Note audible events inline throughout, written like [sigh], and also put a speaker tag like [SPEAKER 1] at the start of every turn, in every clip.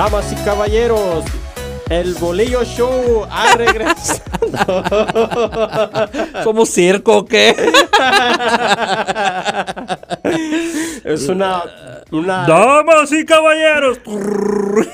[SPEAKER 1] Damas y caballeros, el Bolillo Show ha [laughs] regresado.
[SPEAKER 2] ¿Somos circo o qué?
[SPEAKER 1] es una, una
[SPEAKER 2] Damas y caballeros.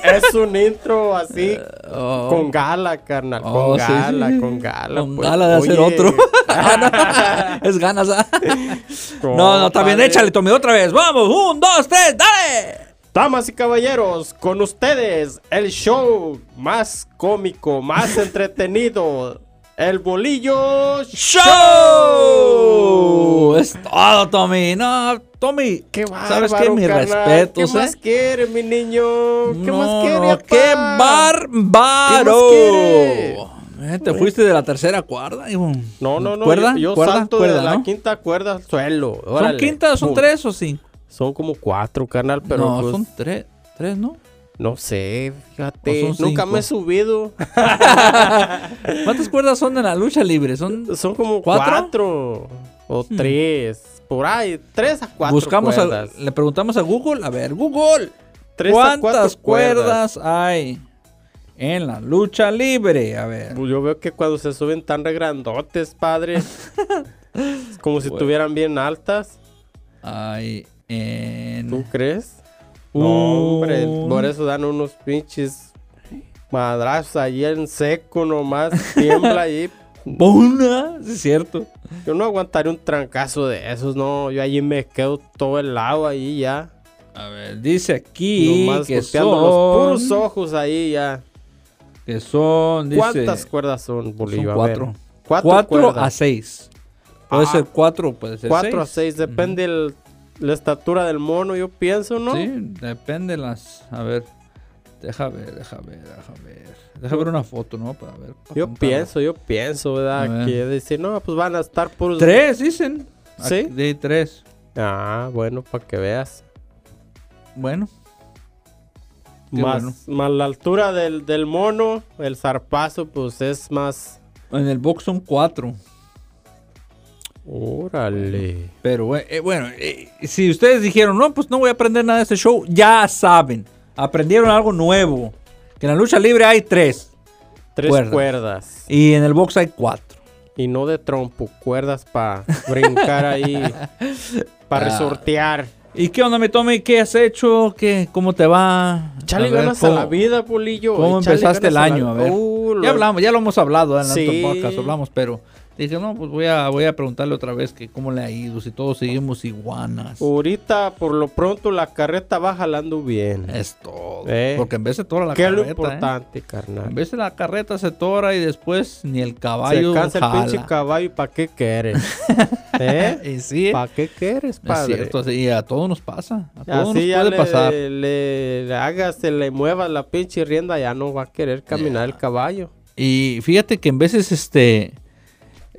[SPEAKER 1] es un intro así
[SPEAKER 2] Oh.
[SPEAKER 1] con gala, carnal,
[SPEAKER 2] Oh,
[SPEAKER 1] con
[SPEAKER 2] sí,
[SPEAKER 1] gala,
[SPEAKER 2] sí.
[SPEAKER 1] con gala.
[SPEAKER 2] Con
[SPEAKER 1] pues.
[SPEAKER 2] gala de hacer otro. [laughs] Ah. Es ganas. ¿ah? [laughs] No, no, está bien.
[SPEAKER 1] compadre.
[SPEAKER 2] Échale, Tommy, otra vez. Vamos. Un, dos, tres, dale.
[SPEAKER 1] Damas y caballeros, con ustedes el show más cómico, más [laughs] entretenido, el Bolillo
[SPEAKER 2] ¡Show! Es todo, Tommy. No, Tommy.
[SPEAKER 1] ¡Qué
[SPEAKER 2] ¿Sabes qué?
[SPEAKER 1] bárbaro, carnal!
[SPEAKER 2] respetos,
[SPEAKER 1] ¿Qué más
[SPEAKER 2] ¿eh?
[SPEAKER 1] quiere, mi niño? ¿Qué
[SPEAKER 2] no,
[SPEAKER 1] más quiere,
[SPEAKER 2] no? ¡Qué bárbaro! Eh, te fuiste de la tercera cuerda, hijo.
[SPEAKER 1] No, no, no.
[SPEAKER 2] ¿Cuerda?
[SPEAKER 1] Yo, yo
[SPEAKER 2] ¿Cuerda?
[SPEAKER 1] salto
[SPEAKER 2] ¿Cuerda,
[SPEAKER 1] de la
[SPEAKER 2] no?
[SPEAKER 1] quinta cuerda al suelo.
[SPEAKER 2] ¿Son quintas, son tres o cinco?
[SPEAKER 1] Son como cuatro, carnal, pero
[SPEAKER 2] no,
[SPEAKER 1] pues,
[SPEAKER 2] son tres. Tres, ¿no?
[SPEAKER 1] no sé, fíjate. Nunca me he subido. [laughs]
[SPEAKER 2] ¿Cuántas cuerdas son de la lucha libre? Son
[SPEAKER 1] Son como
[SPEAKER 2] ¿Cuatro?
[SPEAKER 1] cuatro, o tres. Por ahí, tres a cuatro
[SPEAKER 2] Buscamos, a-
[SPEAKER 1] cuerdas.
[SPEAKER 2] le preguntamos a Google. A ver, Google.
[SPEAKER 1] Tres a
[SPEAKER 2] ¿Cuántas
[SPEAKER 1] cuatro
[SPEAKER 2] cuerdas hay en la lucha libre? A ver.
[SPEAKER 1] Pues yo veo que cuando se suben tan regrandotes, padre. es [laughs] como si
[SPEAKER 2] Bueno.
[SPEAKER 1] estuvieran bien altas.
[SPEAKER 2] Hay en.
[SPEAKER 1] ¿Tú crees? No, hombre. Por eso dan unos pinches madrazos allí en seco nomás. Tiembla ahí. [laughs]
[SPEAKER 2] Una, sí es cierto.
[SPEAKER 1] Yo no aguantaré un trancazo de esos, no. Yo allí me quedo todo el lado ahí ya.
[SPEAKER 2] A ver, dice aquí
[SPEAKER 1] Nomás
[SPEAKER 2] que son,
[SPEAKER 1] los puros ojos ahí ya.
[SPEAKER 2] que son, dice,
[SPEAKER 1] ¿Cuántas cuerdas son, ver.
[SPEAKER 2] cuatro.
[SPEAKER 1] Cuatro,
[SPEAKER 2] a seis. Puede
[SPEAKER 1] Ah.
[SPEAKER 2] ser cuatro, puede ser
[SPEAKER 1] Cuatro
[SPEAKER 2] seis.
[SPEAKER 1] a seis, depende el- la estatura del mono, yo pienso, ¿no?
[SPEAKER 2] Sí, depende las. A ver, deja ver, deja ver, deja ver. Deja ver una foto, ¿no? Para ver. para
[SPEAKER 1] Yo pienso, yo pienso, ¿verdad?
[SPEAKER 2] ver.
[SPEAKER 1] Que decir, no, pues van a estar puros.
[SPEAKER 2] Tres, dicen.
[SPEAKER 1] ¿Sí?
[SPEAKER 2] De tres.
[SPEAKER 1] Ah, bueno, para que veas.
[SPEAKER 2] Bueno.
[SPEAKER 1] Más,
[SPEAKER 2] bueno.
[SPEAKER 1] más la altura del, del mono, el zarpazo, pues es más.
[SPEAKER 2] En el box son cuatro.
[SPEAKER 1] Órale.
[SPEAKER 2] Pero eh, eh, bueno, eh, si ustedes dijeron, no, pues no voy a aprender nada de este show, ya saben. Aprendieron algo nuevo. Que en la lucha libre hay tres.
[SPEAKER 1] Tres
[SPEAKER 2] Cuerdas.
[SPEAKER 1] cuerdas.
[SPEAKER 2] Y en el box hay cuatro.
[SPEAKER 1] Y no de trompo, cuerdas para brincar ahí. [laughs] Para
[SPEAKER 2] Ah.
[SPEAKER 1] resortear.
[SPEAKER 2] ¿Y qué onda, me tome? ¿Qué has hecho? ¿Qué, ¿Cómo te va?
[SPEAKER 1] Échale
[SPEAKER 2] A ver,
[SPEAKER 1] ganas a
[SPEAKER 2] ¿cómo-
[SPEAKER 1] la vida, Polillo.
[SPEAKER 2] ¿Cómo empezaste el año?
[SPEAKER 1] la-
[SPEAKER 2] A ver.
[SPEAKER 1] Uh, lo-
[SPEAKER 2] Ya hablamos, ya lo hemos hablado en
[SPEAKER 1] Sí.
[SPEAKER 2] podcast, hablamos, pero dije, no, pues voy a, voy a preguntarle otra vez que cómo le ha ido, si todos seguimos iguanas.
[SPEAKER 1] Ahorita, por lo pronto, la carreta va jalando bien.
[SPEAKER 2] Es todo.
[SPEAKER 1] Eh.
[SPEAKER 2] Porque en vez de tora la
[SPEAKER 1] ¿Qué es lo
[SPEAKER 2] carreta, ¿eh?
[SPEAKER 1] importante,
[SPEAKER 2] En
[SPEAKER 1] carnal?
[SPEAKER 2] vez de la carreta se tora y después ni el
[SPEAKER 1] Se
[SPEAKER 2] caballo
[SPEAKER 1] cansa el pinche caballo, ¿para qué quieres? [laughs] ¿Eh?
[SPEAKER 2] Y sí,
[SPEAKER 1] ¿Para qué quieres,
[SPEAKER 2] es
[SPEAKER 1] padre?
[SPEAKER 2] cierto, sí, y a todos nos pasa. A todos
[SPEAKER 1] Así ya
[SPEAKER 2] nos puede
[SPEAKER 1] le,
[SPEAKER 2] pasar.
[SPEAKER 1] le, le hagas, se le mueva la pinche rienda, ya no va a querer caminar el caballo.
[SPEAKER 2] Y fíjate que en veces este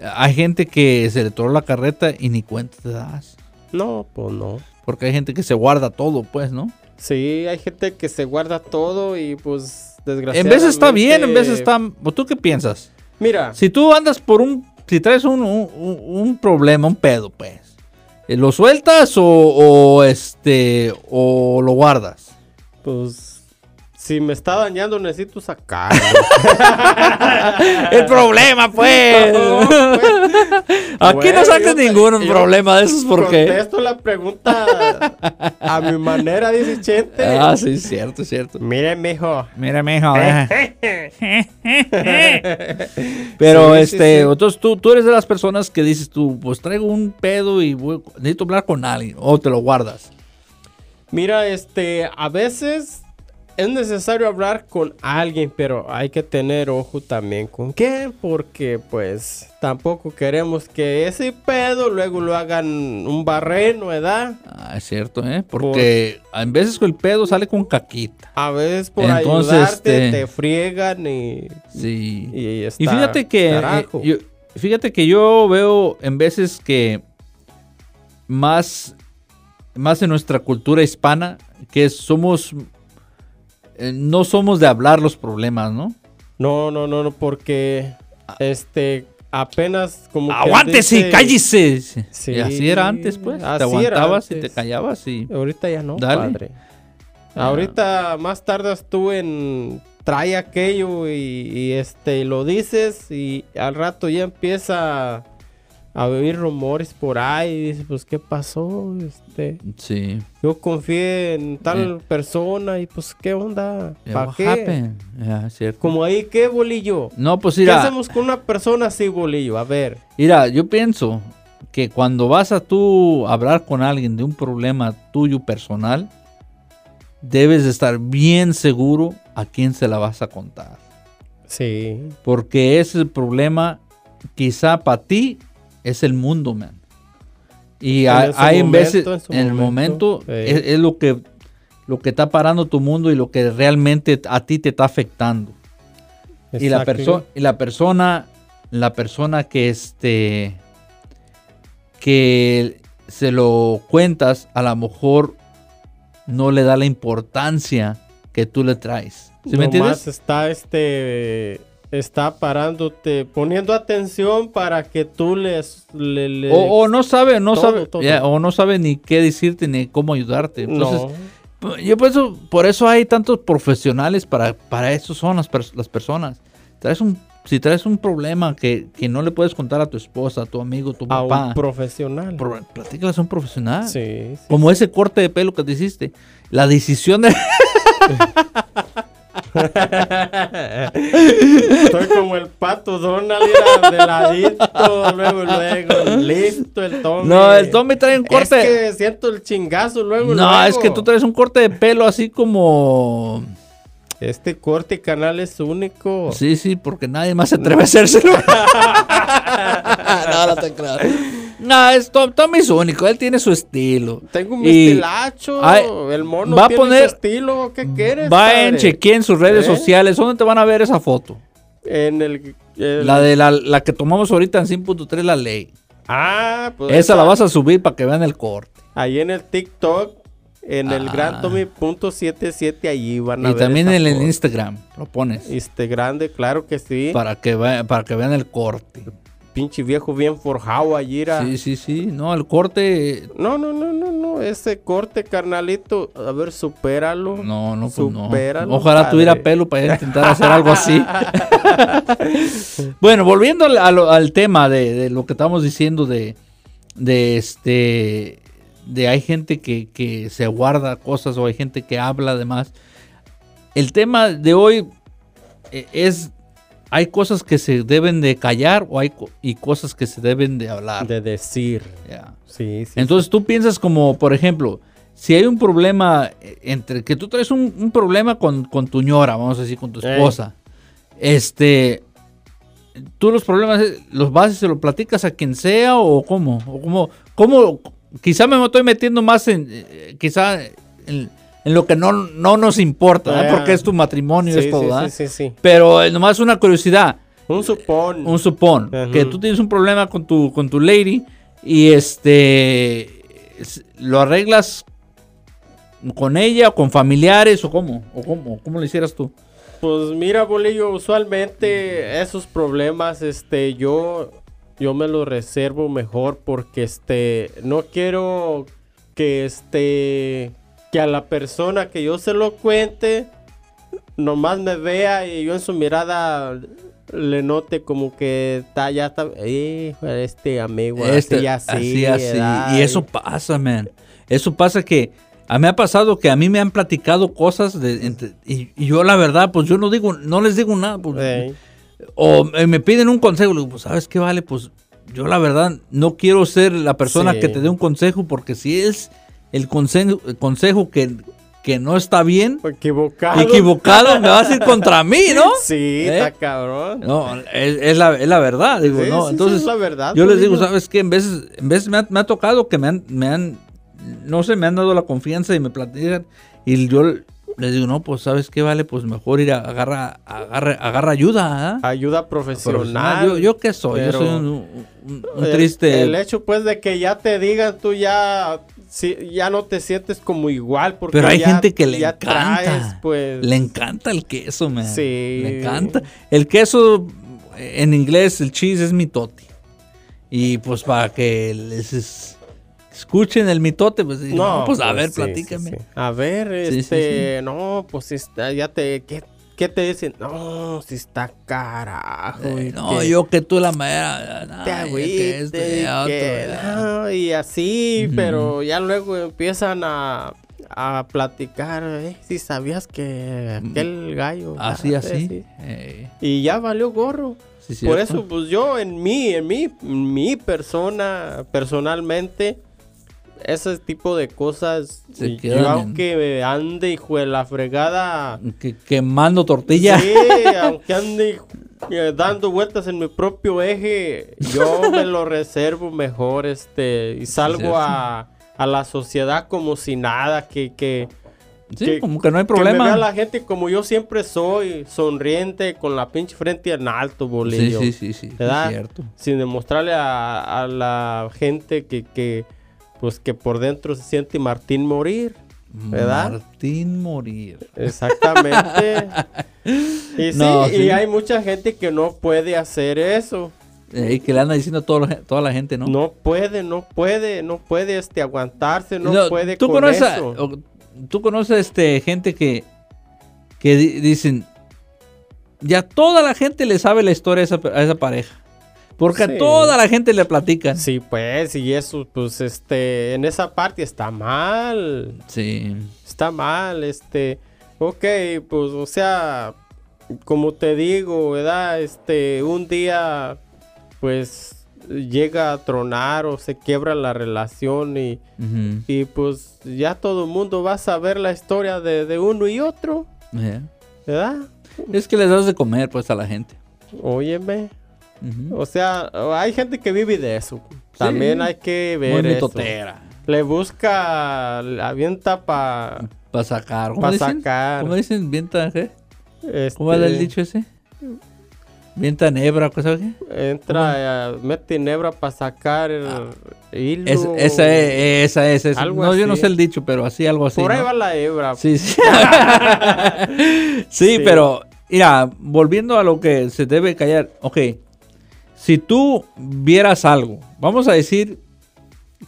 [SPEAKER 2] hay gente que se le toró la carreta y ni cuenta te das.
[SPEAKER 1] No, pues no.
[SPEAKER 2] Porque hay gente que se guarda todo, pues, ¿no?
[SPEAKER 1] Sí, hay gente que se guarda todo y pues desgraciadamente...
[SPEAKER 2] En veces está bien, en veces está... ¿O ¿Tú qué piensas?
[SPEAKER 1] Mira,
[SPEAKER 2] Si tú andas por un... Si traes un, un- un- un problema, un pedo, pues. ¿eh, ¿Lo sueltas o, o, este... o lo guardas?
[SPEAKER 1] pues... Si me está dañando necesito sacarlo. [laughs]
[SPEAKER 2] El problema, pues. [laughs]
[SPEAKER 1] No, pues.
[SPEAKER 2] Aquí
[SPEAKER 1] Bueno,
[SPEAKER 2] no
[SPEAKER 1] te-
[SPEAKER 2] ningún
[SPEAKER 1] yo
[SPEAKER 2] problema de esos porque...
[SPEAKER 1] Contesto la pregunta a mi manera, dice Chente.
[SPEAKER 2] Ah, sí, es cierto, es cierto.
[SPEAKER 1] Mire, mijo.
[SPEAKER 2] Mira, mijo. [laughs] Pero,
[SPEAKER 1] Sí, sí,
[SPEAKER 2] este,
[SPEAKER 1] sí.
[SPEAKER 2] entonces tú, tú eres de las personas que dices tú, pues traigo un pedo y voy- necesito hablar con alguien, o te lo guardas.
[SPEAKER 1] Mira, este, a veces es necesario hablar con alguien, pero hay que tener ojo también con quién, porque pues tampoco queremos que ese pedo luego lo hagan un barreno, ¿verdad?
[SPEAKER 2] Ah, es cierto, ¿eh? Porque en veces el pedo sale con caquita.
[SPEAKER 1] A veces por
[SPEAKER 2] Entonces,
[SPEAKER 1] ayudarte
[SPEAKER 2] este-
[SPEAKER 1] te friegan y,
[SPEAKER 2] Sí.
[SPEAKER 1] y, está
[SPEAKER 2] Y fíjate que, eh, yo, fíjate que yo veo en veces que más, más en nuestra cultura hispana, que somos, eh, no somos de hablar los problemas, ¿no?
[SPEAKER 1] No, no, no, no, porque este apenas como que
[SPEAKER 2] ¡Aguántese,
[SPEAKER 1] dice-
[SPEAKER 2] cállese!
[SPEAKER 1] Sí,
[SPEAKER 2] y así era antes, pues.
[SPEAKER 1] así
[SPEAKER 2] te aguantabas y te callabas y...
[SPEAKER 1] Ahorita ya no,
[SPEAKER 2] Dale.
[SPEAKER 1] padre. Ahorita más tardas tú en trae aquello y, y, este lo dices y al rato ya empieza a oír rumores por ahí y dices, pues qué pasó, este,
[SPEAKER 2] Sí.
[SPEAKER 1] yo confié en tal
[SPEAKER 2] Eh.
[SPEAKER 1] persona y pues qué onda, ¿para qué?
[SPEAKER 2] Yeah, cierto.
[SPEAKER 1] Como ahí, ¿qué bolillo?
[SPEAKER 2] No, pues
[SPEAKER 1] ¿Qué
[SPEAKER 2] mira,
[SPEAKER 1] hacemos con una persona así, bolillo? A ver.
[SPEAKER 2] mira, yo pienso que cuando vas a tú hablar con alguien de un problema tuyo personal, debes de estar bien seguro a quién se la vas a contar.
[SPEAKER 1] Sí.
[SPEAKER 2] Porque ese problema, quizá para ti, es el mundo, man. Y
[SPEAKER 1] En
[SPEAKER 2] hay, hay en
[SPEAKER 1] momento,
[SPEAKER 2] veces,
[SPEAKER 1] en
[SPEAKER 2] el momento,
[SPEAKER 1] momento, sí.
[SPEAKER 2] es, es lo que lo que está parando tu mundo y lo que realmente a ti te está afectando. Y la, y persona, la persona que este, que se lo cuentas, a lo mejor no le da la importancia que tú le traes. ¿Sí me entiendes?
[SPEAKER 1] está este está parándote, poniendo atención para que tú les le, le-
[SPEAKER 2] O, o no sabe, no
[SPEAKER 1] todo,
[SPEAKER 2] sabe,
[SPEAKER 1] todo.
[SPEAKER 2] ya, o no sabe ni qué decirte ni cómo ayudarte. Entonces,
[SPEAKER 1] no.
[SPEAKER 2] yo pienso, por eso hay tantos profesionales para, para eso son las, las personas. Traes un, si traes un problema que, que no le puedes contar a tu esposa, a tu amigo, a tu
[SPEAKER 1] a
[SPEAKER 2] papá,
[SPEAKER 1] un profesional.
[SPEAKER 2] pro- platícales a un profesional.
[SPEAKER 1] Sí, sí.
[SPEAKER 2] Como ese corte de pelo que te hiciste. La decisión de... [laughs]
[SPEAKER 1] Estoy como el pato Donald, de ladito, luego, luego, listo el Tommy.
[SPEAKER 2] No, el Tommy trae un corte...
[SPEAKER 1] Es que siento el chingazo luego,
[SPEAKER 2] no,
[SPEAKER 1] luego.
[SPEAKER 2] es que tú traes un corte de pelo así como...
[SPEAKER 1] Este corte canal es único.
[SPEAKER 2] Sí, sí, porque nadie más se atreve a hacérselo. [laughs] no, no te creo. No, es Tom- Tommy es único, él tiene su estilo.
[SPEAKER 1] Tengo mi
[SPEAKER 2] Y
[SPEAKER 1] estilacho,
[SPEAKER 2] ay,
[SPEAKER 1] el mono
[SPEAKER 2] va a
[SPEAKER 1] tiene
[SPEAKER 2] poner-
[SPEAKER 1] su estilo, ¿qué quieres?
[SPEAKER 2] Vayan,
[SPEAKER 1] padre?
[SPEAKER 2] chequen sus redes
[SPEAKER 1] ¿Eh?
[SPEAKER 2] sociales. ¿Dónde te van a ver esa foto?
[SPEAKER 1] En el, el-
[SPEAKER 2] La de la, la que tomamos ahorita en 5.3, la ley.
[SPEAKER 1] Ah, pues
[SPEAKER 2] Esa la vas a subir para que vean el corte.
[SPEAKER 1] Ahí en el TikTok, en el
[SPEAKER 2] Ah.
[SPEAKER 1] gran Tommy.77, allí van a
[SPEAKER 2] Y
[SPEAKER 1] ver
[SPEAKER 2] también
[SPEAKER 1] esa
[SPEAKER 2] en el. Instagram, lo pones.
[SPEAKER 1] Este grande, claro que sí.
[SPEAKER 2] Para que, vea- para que vean el corte.
[SPEAKER 1] Pinche viejo bien forjado allí. era.
[SPEAKER 2] Sí, sí, sí. No, el corte.
[SPEAKER 1] No, no, no, no, no. Ese corte, carnalito. A ver, supéralo.
[SPEAKER 2] No, no, pues no. Ojalá tuviera
[SPEAKER 1] padre.
[SPEAKER 2] pelo para intentar hacer algo así. [laughs] bueno, volviendo al, tema de, de lo que estamos diciendo de, de este de hay gente que, que se guarda cosas o hay gente que habla además. El tema de hoy eh, es hay cosas que se deben de callar o hay co- y cosas que se deben de hablar.
[SPEAKER 1] De decir. Sí, sí.
[SPEAKER 2] Entonces tú piensas como, por ejemplo, si hay un problema eh, entre que tú traes un, un problema con, con tu ñora, vamos a decir, con tu
[SPEAKER 1] Ey.
[SPEAKER 2] esposa, este, tú los problemas eh, los vas y se lo platicas a quien sea o cómo, o cómo, cómo, quizá me estoy metiendo más en, eh, quizá en, en lo que no, no nos importa.
[SPEAKER 1] Ah.
[SPEAKER 2] porque es tu matrimonio,
[SPEAKER 1] sí,
[SPEAKER 2] es todo,
[SPEAKER 1] sí,
[SPEAKER 2] ¿verdad?
[SPEAKER 1] sí, sí, sí.
[SPEAKER 2] Pero eh, nomás una curiosidad,
[SPEAKER 1] Un supón.
[SPEAKER 2] un supón que tú tienes un problema con tu con tu lady y este es- lo arreglas con ella o con familiares o cómo o cómo cómo lo hicieras tú
[SPEAKER 1] Pues mira, Bolillo, usualmente esos problemas, este, yo, yo me los reservo mejor porque, este, no quiero que, este, que a la persona que yo se lo cuente, nomás me vea y yo en su mirada le note como que está, ya está, este amigo,
[SPEAKER 2] Este,
[SPEAKER 1] así, así,
[SPEAKER 2] así así y eso pasa man eso pasa que a mí ha pasado que a mí me han platicado cosas de entre- y, y yo la verdad pues yo no digo no les digo nada pues, o eh, me piden un consejo, digo, pues, ¿sabes qué vale? Pues yo la verdad no quiero ser la persona
[SPEAKER 1] Sí.
[SPEAKER 2] que te dé un consejo porque si es el consejo, el consejo que, que no está bien,
[SPEAKER 1] Equivocado.
[SPEAKER 2] equivocado, me vas a ir contra mí, ¿no? [laughs]
[SPEAKER 1] Sí,
[SPEAKER 2] ¿Eh?
[SPEAKER 1] está cabrón.
[SPEAKER 2] No, es, es la, es la verdad, digo,
[SPEAKER 1] Sí,
[SPEAKER 2] ¿no?
[SPEAKER 1] sí, sí,
[SPEAKER 2] Entonces,
[SPEAKER 1] es la verdad,
[SPEAKER 2] yo les digo. ¿sabes qué? En veces, en veces me, ha, me ha tocado que me han, me han, no sé, me han dado la confianza y me platican y yo les digo, no, pues, ¿sabes qué? Vale, pues mejor ir a agarra, agarra, agarra ayuda, ¿ah?
[SPEAKER 1] Ayuda profesional.
[SPEAKER 2] Yo, ¿Yo qué soy?
[SPEAKER 1] pero
[SPEAKER 2] yo soy un, un- un
[SPEAKER 1] el-
[SPEAKER 2] triste.
[SPEAKER 1] El, hecho, pues, de que ya te digan, tú ya, sí, ya no te sientes como igual. Porque
[SPEAKER 2] Pero hay
[SPEAKER 1] ya-
[SPEAKER 2] gente que le encanta.
[SPEAKER 1] traes, pues.
[SPEAKER 2] Le encanta el queso, man.
[SPEAKER 1] Sí.
[SPEAKER 2] Le encanta. El queso, en inglés, el cheese es mi toti. Y pues para que les es- escuchen el mitote, pues, no, pues, a ver,
[SPEAKER 1] sí,
[SPEAKER 2] platícame.
[SPEAKER 1] sí. A ver, este, no, pues está, ya te, ¿qué, qué te dicen? No, si está carajo.
[SPEAKER 2] Eh, no,
[SPEAKER 1] que
[SPEAKER 2] yo que tú la madera.
[SPEAKER 1] te agüite,
[SPEAKER 2] esto
[SPEAKER 1] y
[SPEAKER 2] y otro,
[SPEAKER 1] que
[SPEAKER 2] ya.
[SPEAKER 1] no, y así, pero ya luego empiezan a, a platicar, eh, si sabías que aquel gallo.
[SPEAKER 2] Así,
[SPEAKER 1] ah,
[SPEAKER 2] así.
[SPEAKER 1] sí".
[SPEAKER 2] eh,
[SPEAKER 1] Y ya valió gorro.
[SPEAKER 2] sí,
[SPEAKER 1] Por eso, pues yo en mí, en mí, en mi persona, personalmente, ese tipo de cosas,
[SPEAKER 2] Se
[SPEAKER 1] yo aunque ande hijo de la fregada,
[SPEAKER 2] Que, quemando tortilla.
[SPEAKER 1] sí, aunque ande eh, dando vueltas en mi propio eje, yo me lo reservo mejor, este, y salgo a, a la sociedad como si nada, que, que,
[SPEAKER 2] Sí,
[SPEAKER 1] que-
[SPEAKER 2] como que no hay
[SPEAKER 1] que me vea
[SPEAKER 2] problema.
[SPEAKER 1] la gente como yo siempre soy, sonriente, con la pinche frente en alto,
[SPEAKER 2] Sí,
[SPEAKER 1] bolillo
[SPEAKER 2] sí, sí, sí.
[SPEAKER 1] ¿verdad?
[SPEAKER 2] Es cierto.
[SPEAKER 1] sin demostrarle a, a la gente que, que, pues que por dentro se siente Martín morir. ¿Verdad?
[SPEAKER 2] Martín morir.
[SPEAKER 1] Exactamente. [laughs] y sí, y hay mucha gente que no puede hacer eso.
[SPEAKER 2] Eh, y que le anda diciendo a todo toda la gente, ¿no?
[SPEAKER 1] No, puede, no puede, no puede este aguantarse, no,
[SPEAKER 2] No,
[SPEAKER 1] puede
[SPEAKER 2] ¿tú
[SPEAKER 1] con
[SPEAKER 2] conoces, a-
[SPEAKER 1] eso.
[SPEAKER 2] o- tú conoces este, gente que, que di- dicen, ya toda la gente le sabe la historia a esa, a esa pareja. Porque
[SPEAKER 1] Sí.
[SPEAKER 2] a toda la gente le platican.
[SPEAKER 1] Sí, pues, y eso, pues, este, en esa parte está mal.
[SPEAKER 2] Sí.
[SPEAKER 1] está mal, este, ok, pues, o sea, como te digo, ¿verdad? Este, un día, pues, llega a tronar o se quiebra la relación y, y pues, ya todo el mundo va a saber la historia de, de uno y otro,
[SPEAKER 2] Yeah.
[SPEAKER 1] ¿verdad?
[SPEAKER 2] Es que les das de comer pues a la gente.
[SPEAKER 1] Óyeme, O sea, hay gente que vive de eso, también hay que
[SPEAKER 2] Muy
[SPEAKER 1] ver eso.
[SPEAKER 2] mitotera.
[SPEAKER 1] Le busca, le avienta para
[SPEAKER 2] Para sacar. ¿Cómo
[SPEAKER 1] pa
[SPEAKER 2] dicen?
[SPEAKER 1] sacar.
[SPEAKER 2] ¿Cómo dicen? ¿Vienta qué?
[SPEAKER 1] este,
[SPEAKER 2] ¿Cómo era el dicho ese? ¿Vienta nebra? ¿Cosa qué?
[SPEAKER 1] Entra, eh, mete nebra para sacar el hilo.
[SPEAKER 2] Es- esa es, esa es. esa.
[SPEAKER 1] Algo
[SPEAKER 2] No, yo no sé el dicho, pero así, algo así.
[SPEAKER 1] Por ahí
[SPEAKER 2] ¿no?
[SPEAKER 1] va la hebra.
[SPEAKER 2] Sí, sí. [laughs] [laughs] sí,
[SPEAKER 1] Sí.
[SPEAKER 2] pero, mira, volviendo a lo que se debe callar. Ok, si tú vieras algo, vamos a decir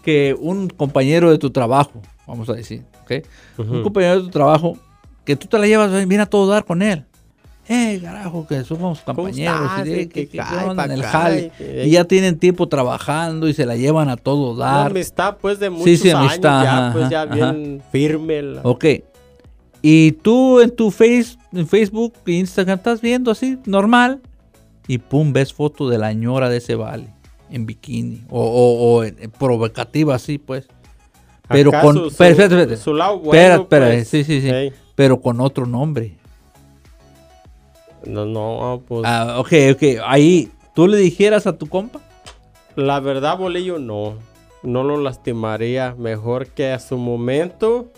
[SPEAKER 2] que un compañero de tu trabajo, vamos a decir, ok, un compañero de tu trabajo, que tú te la llevas bien a todo dar con él. Eh, carajo, que somos
[SPEAKER 1] ¿Cómo
[SPEAKER 2] compañeros. y de- que,
[SPEAKER 1] que
[SPEAKER 2] en el jale.
[SPEAKER 1] y que-
[SPEAKER 2] Y ya tienen tiempo trabajando y se la llevan a todo
[SPEAKER 1] Una
[SPEAKER 2] dar.
[SPEAKER 1] amistad pues de
[SPEAKER 2] Sí,
[SPEAKER 1] muchos
[SPEAKER 2] sí, amistad,
[SPEAKER 1] años ya,
[SPEAKER 2] ajá,
[SPEAKER 1] pues ya
[SPEAKER 2] ajá.
[SPEAKER 1] bien firme. la-
[SPEAKER 2] Ok. Y tú en tu face, en Facebook e Instagram estás viendo así, normal. Y pum, ves foto de la ñora de ese vale. En bikini. O, o- en provocativa así, pues. Pero
[SPEAKER 1] Acá
[SPEAKER 2] con.
[SPEAKER 1] su- su-
[SPEAKER 2] espera, espera, espera.
[SPEAKER 1] su lado bueno,
[SPEAKER 2] Espera, espera,
[SPEAKER 1] pues.
[SPEAKER 2] sí, sí, sí. Pero con otro nombre.
[SPEAKER 1] No, no, pues
[SPEAKER 2] Ah, ok, ok. Ahí, ¿tú le dijeras a tu compa?
[SPEAKER 1] la verdad, Bolillo, no. No lo lastimaría. Mejor que a su momento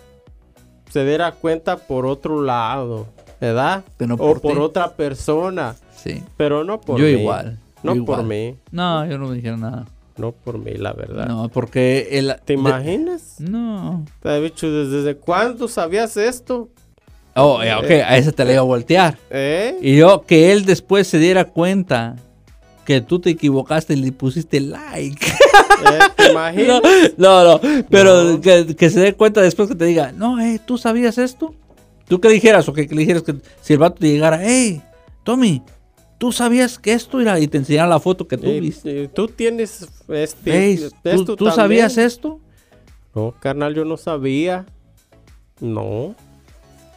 [SPEAKER 1] se diera cuenta por otro lado, ¿verdad?
[SPEAKER 2] No
[SPEAKER 1] o
[SPEAKER 2] por
[SPEAKER 1] otra persona.
[SPEAKER 2] Sí.
[SPEAKER 1] Pero no por
[SPEAKER 2] yo
[SPEAKER 1] mí.
[SPEAKER 2] igual.
[SPEAKER 1] No
[SPEAKER 2] yo
[SPEAKER 1] por mí.
[SPEAKER 2] No, yo no me dijera nada.
[SPEAKER 1] No por mí, la verdad.
[SPEAKER 2] No, porque el.
[SPEAKER 1] ¿Te
[SPEAKER 2] de-
[SPEAKER 1] imaginas?
[SPEAKER 2] no.
[SPEAKER 1] Te dicho, ¿desde cuándo sabías esto?
[SPEAKER 2] Oh, ya, ok, a ese te le iba a voltear.
[SPEAKER 1] ¿Eh?
[SPEAKER 2] Y yo, que él después se diera cuenta que tú te equivocaste y le pusiste like.
[SPEAKER 1] ¿Eh? ¿Te imaginas? [laughs]
[SPEAKER 2] no, no, pero
[SPEAKER 1] No.
[SPEAKER 2] Que, que se dé cuenta después que te diga, no, eh, ¿tú sabías esto? ¿Tú qué dijeras? O que, que le dijeras que si el vato te llegara, hey, Tommy, ¿tú sabías que esto era? Y te enseñara la foto que tú viste.
[SPEAKER 1] y tú tienes este.
[SPEAKER 2] Veis, ¿Tú,
[SPEAKER 1] esto
[SPEAKER 2] tú sabías esto?
[SPEAKER 1] No, carnal, yo no sabía. No.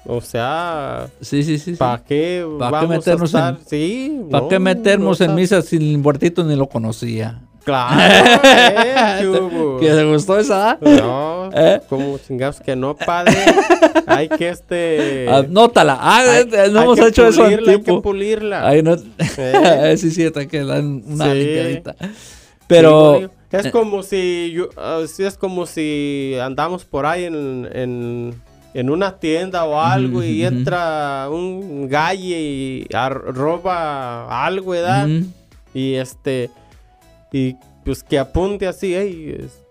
[SPEAKER 1] O sea,
[SPEAKER 2] Sí, sí, sí.
[SPEAKER 1] ¿para qué
[SPEAKER 2] ¿Pa' qué
[SPEAKER 1] vamos
[SPEAKER 2] meternos
[SPEAKER 1] a estar?
[SPEAKER 2] en-
[SPEAKER 1] Sí.
[SPEAKER 2] ¿Para
[SPEAKER 1] no,
[SPEAKER 2] qué meternos
[SPEAKER 1] no
[SPEAKER 2] en misa si el muertito ni lo conocía?
[SPEAKER 1] Claro, [laughs] eh, chubo.
[SPEAKER 2] ¿Que te gustó esa?
[SPEAKER 1] No, [laughs]
[SPEAKER 2] ¿Eh?
[SPEAKER 1] como chingados que no, padre. Hay que este.
[SPEAKER 2] Anótala. Ah,
[SPEAKER 1] hay-
[SPEAKER 2] eh, no
[SPEAKER 1] hay
[SPEAKER 2] hemos
[SPEAKER 1] que
[SPEAKER 2] hecho eso en
[SPEAKER 1] pulirla, Hay que
[SPEAKER 2] tiempo.
[SPEAKER 1] pulirla.
[SPEAKER 2] Ay, no. [laughs]
[SPEAKER 1] Eh.
[SPEAKER 2] sí, sí, está que dan una
[SPEAKER 1] Sí.
[SPEAKER 2] Pero.
[SPEAKER 1] Es
[SPEAKER 2] eh.
[SPEAKER 1] como si yo, ah, sí, es como si andamos por ahí en, en, en una tienda o algo y entra un galle y roba algo, ¿verdad?
[SPEAKER 2] mm,
[SPEAKER 1] Y este y pues que apunte así, ey, es-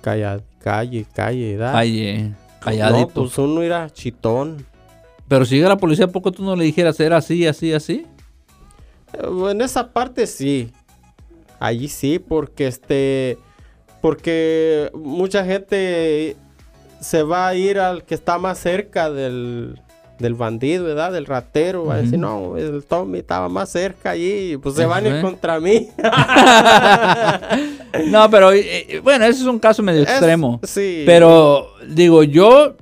[SPEAKER 1] calla, calle, calle, ¿verdad?
[SPEAKER 2] calle, calladito.
[SPEAKER 1] No, pues uno era chitón.
[SPEAKER 2] Pero si llega la policía, ¿a poco tú no le dijeras era así, así, así?
[SPEAKER 1] Eh, En esa parte sí. Allí sí, porque este. Porque mucha gente se va a ir al que está más cerca del, del bandido, ¿verdad? Del ratero. Va a decir, no, el Tommy estaba más cerca allí. Pues se van a ir contra mí. [laughs]
[SPEAKER 2] No, pero eh, eh, bueno, ese es un caso medio
[SPEAKER 1] Es-
[SPEAKER 2] extremo.
[SPEAKER 1] sí.
[SPEAKER 2] Pero digo, yo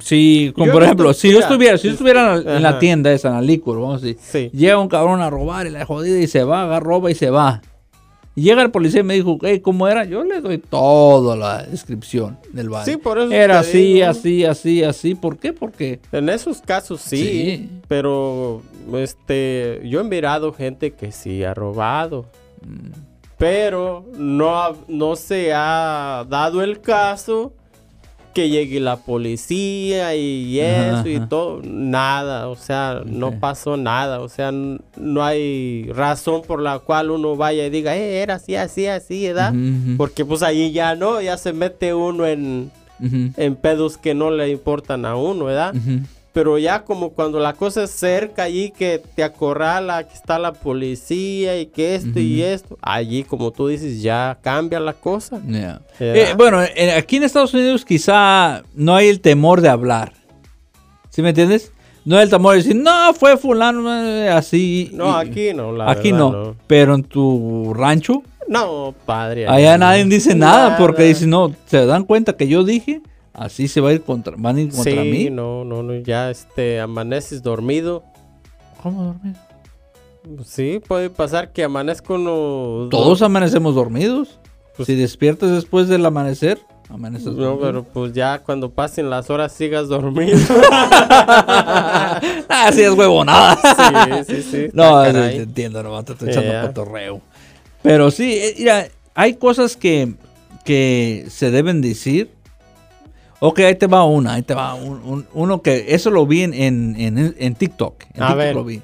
[SPEAKER 2] si como
[SPEAKER 1] Yo
[SPEAKER 2] por ejemplo, si yo estuviera, si yo estuviera en la- en la
[SPEAKER 1] Ajá.
[SPEAKER 2] tienda esa, en la licor, vamos a decir,
[SPEAKER 1] Sí.
[SPEAKER 2] llega un cabrón a robar y la jodida y se va, agarra, roba y se va. Y llega el policía y me dijo, hey, ¿cómo era? Yo le doy toda la descripción del baño.
[SPEAKER 1] Sí, por eso
[SPEAKER 2] Era así,
[SPEAKER 1] digo.
[SPEAKER 2] así, así, así. ¿Por qué? Porque
[SPEAKER 1] En esos casos sí,
[SPEAKER 2] Sí.
[SPEAKER 1] pero este yo he mirado gente que sí ha robado,
[SPEAKER 2] mm,
[SPEAKER 1] pero no, no se ha dado el caso que llegue la policía y
[SPEAKER 2] Ajá,
[SPEAKER 1] eso y
[SPEAKER 2] ajá.
[SPEAKER 1] todo, nada, o sea, no pasó nada, o sea, no hay razón por la cual uno vaya y diga, eh, era así, así, así, ¿verdad? Porque pues ahí ya no, ya se mete uno en, en pedos que no le importan a uno, ¿verdad? Pero ya como cuando la cosa es cerca allí que te acorrala, que está la policía y que esto y
[SPEAKER 2] Ujú.
[SPEAKER 1] esto, allí como tú dices ya cambia la cosa.
[SPEAKER 2] Eh, bueno, eh, aquí en Estados Unidos quizá no hay el temor de hablar. ¿Sí me entiendes? No hay el temor de decir, no, fue fulano, eh, así.
[SPEAKER 1] no,
[SPEAKER 2] y-
[SPEAKER 1] aquí no, la
[SPEAKER 2] Aquí
[SPEAKER 1] verdad,
[SPEAKER 2] no, Pero en tu rancho,
[SPEAKER 1] No, padre.
[SPEAKER 2] allá
[SPEAKER 1] no.
[SPEAKER 2] nadie dice nada, porque dice, no, se dan cuenta que yo dije, así se va a ir contra, van a ir contra
[SPEAKER 1] Sí,
[SPEAKER 2] mí.
[SPEAKER 1] no, no, no, ya este, amaneces dormido.
[SPEAKER 2] ¿Cómo dormir?
[SPEAKER 1] Sí, puede pasar que amanezca uno...
[SPEAKER 2] Todos amanecemos dormidos.
[SPEAKER 1] Pues-
[SPEAKER 2] si despiertas después del amanecer, amaneces
[SPEAKER 1] No,
[SPEAKER 2] dormido.
[SPEAKER 1] pero pues ya cuando pasen las horas sigas dormido. [laughs]
[SPEAKER 2] ah, sí es huevonada.
[SPEAKER 1] sí, sí, sí.
[SPEAKER 2] No,
[SPEAKER 1] está
[SPEAKER 2] te entiendo, no, te estoy echando
[SPEAKER 1] Ya.
[SPEAKER 2] cotorreo. Pero sí, eh, mira, hay cosas que, que se deben decir. Ok, ahí te va una, ahí te va un- un- uno que, eso lo vi en, en, en- en TikTok. En
[SPEAKER 1] A
[SPEAKER 2] TikTok
[SPEAKER 1] ver.
[SPEAKER 2] lo vi.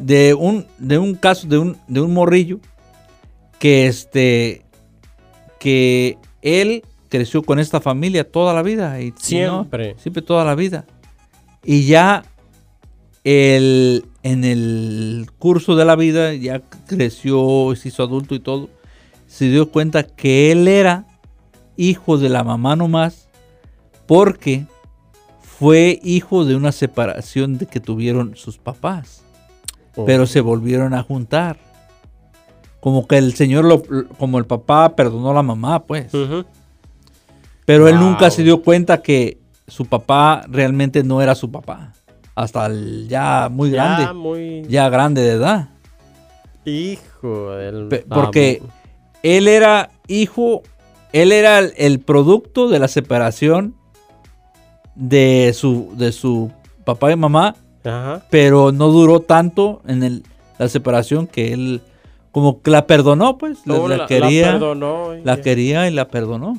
[SPEAKER 2] De un, de un caso de un, de un morrillo que este, que él creció con esta familia toda la vida. Y, y no,
[SPEAKER 1] Siempre.
[SPEAKER 2] siempre toda la vida. Y ya el, en el curso de la vida, ya creció, se hizo adulto y todo, se dio cuenta que él era hijo de la mamá nomás, porque fue hijo de una separación de que tuvieron sus papás,
[SPEAKER 1] Oh.
[SPEAKER 2] pero se volvieron a juntar. Como que el señor, lo, como el papá perdonó a la mamá, pues. Pero él nunca se dio cuenta que su papá realmente no era su papá. Hasta el ya muy
[SPEAKER 1] Ya
[SPEAKER 2] grande.
[SPEAKER 1] muy...
[SPEAKER 2] Ya grande de edad.
[SPEAKER 1] Hijo del...
[SPEAKER 2] Porque él era hijo, él era el, el producto de la separación de su, de su papá y mamá,
[SPEAKER 1] Ajá.
[SPEAKER 2] pero no duró tanto en el- la separación que él como que la perdonó, pues. La,
[SPEAKER 1] No,
[SPEAKER 2] la
[SPEAKER 1] la- la
[SPEAKER 2] quería, la,
[SPEAKER 1] perdonó y ya.
[SPEAKER 2] quería y la perdonó.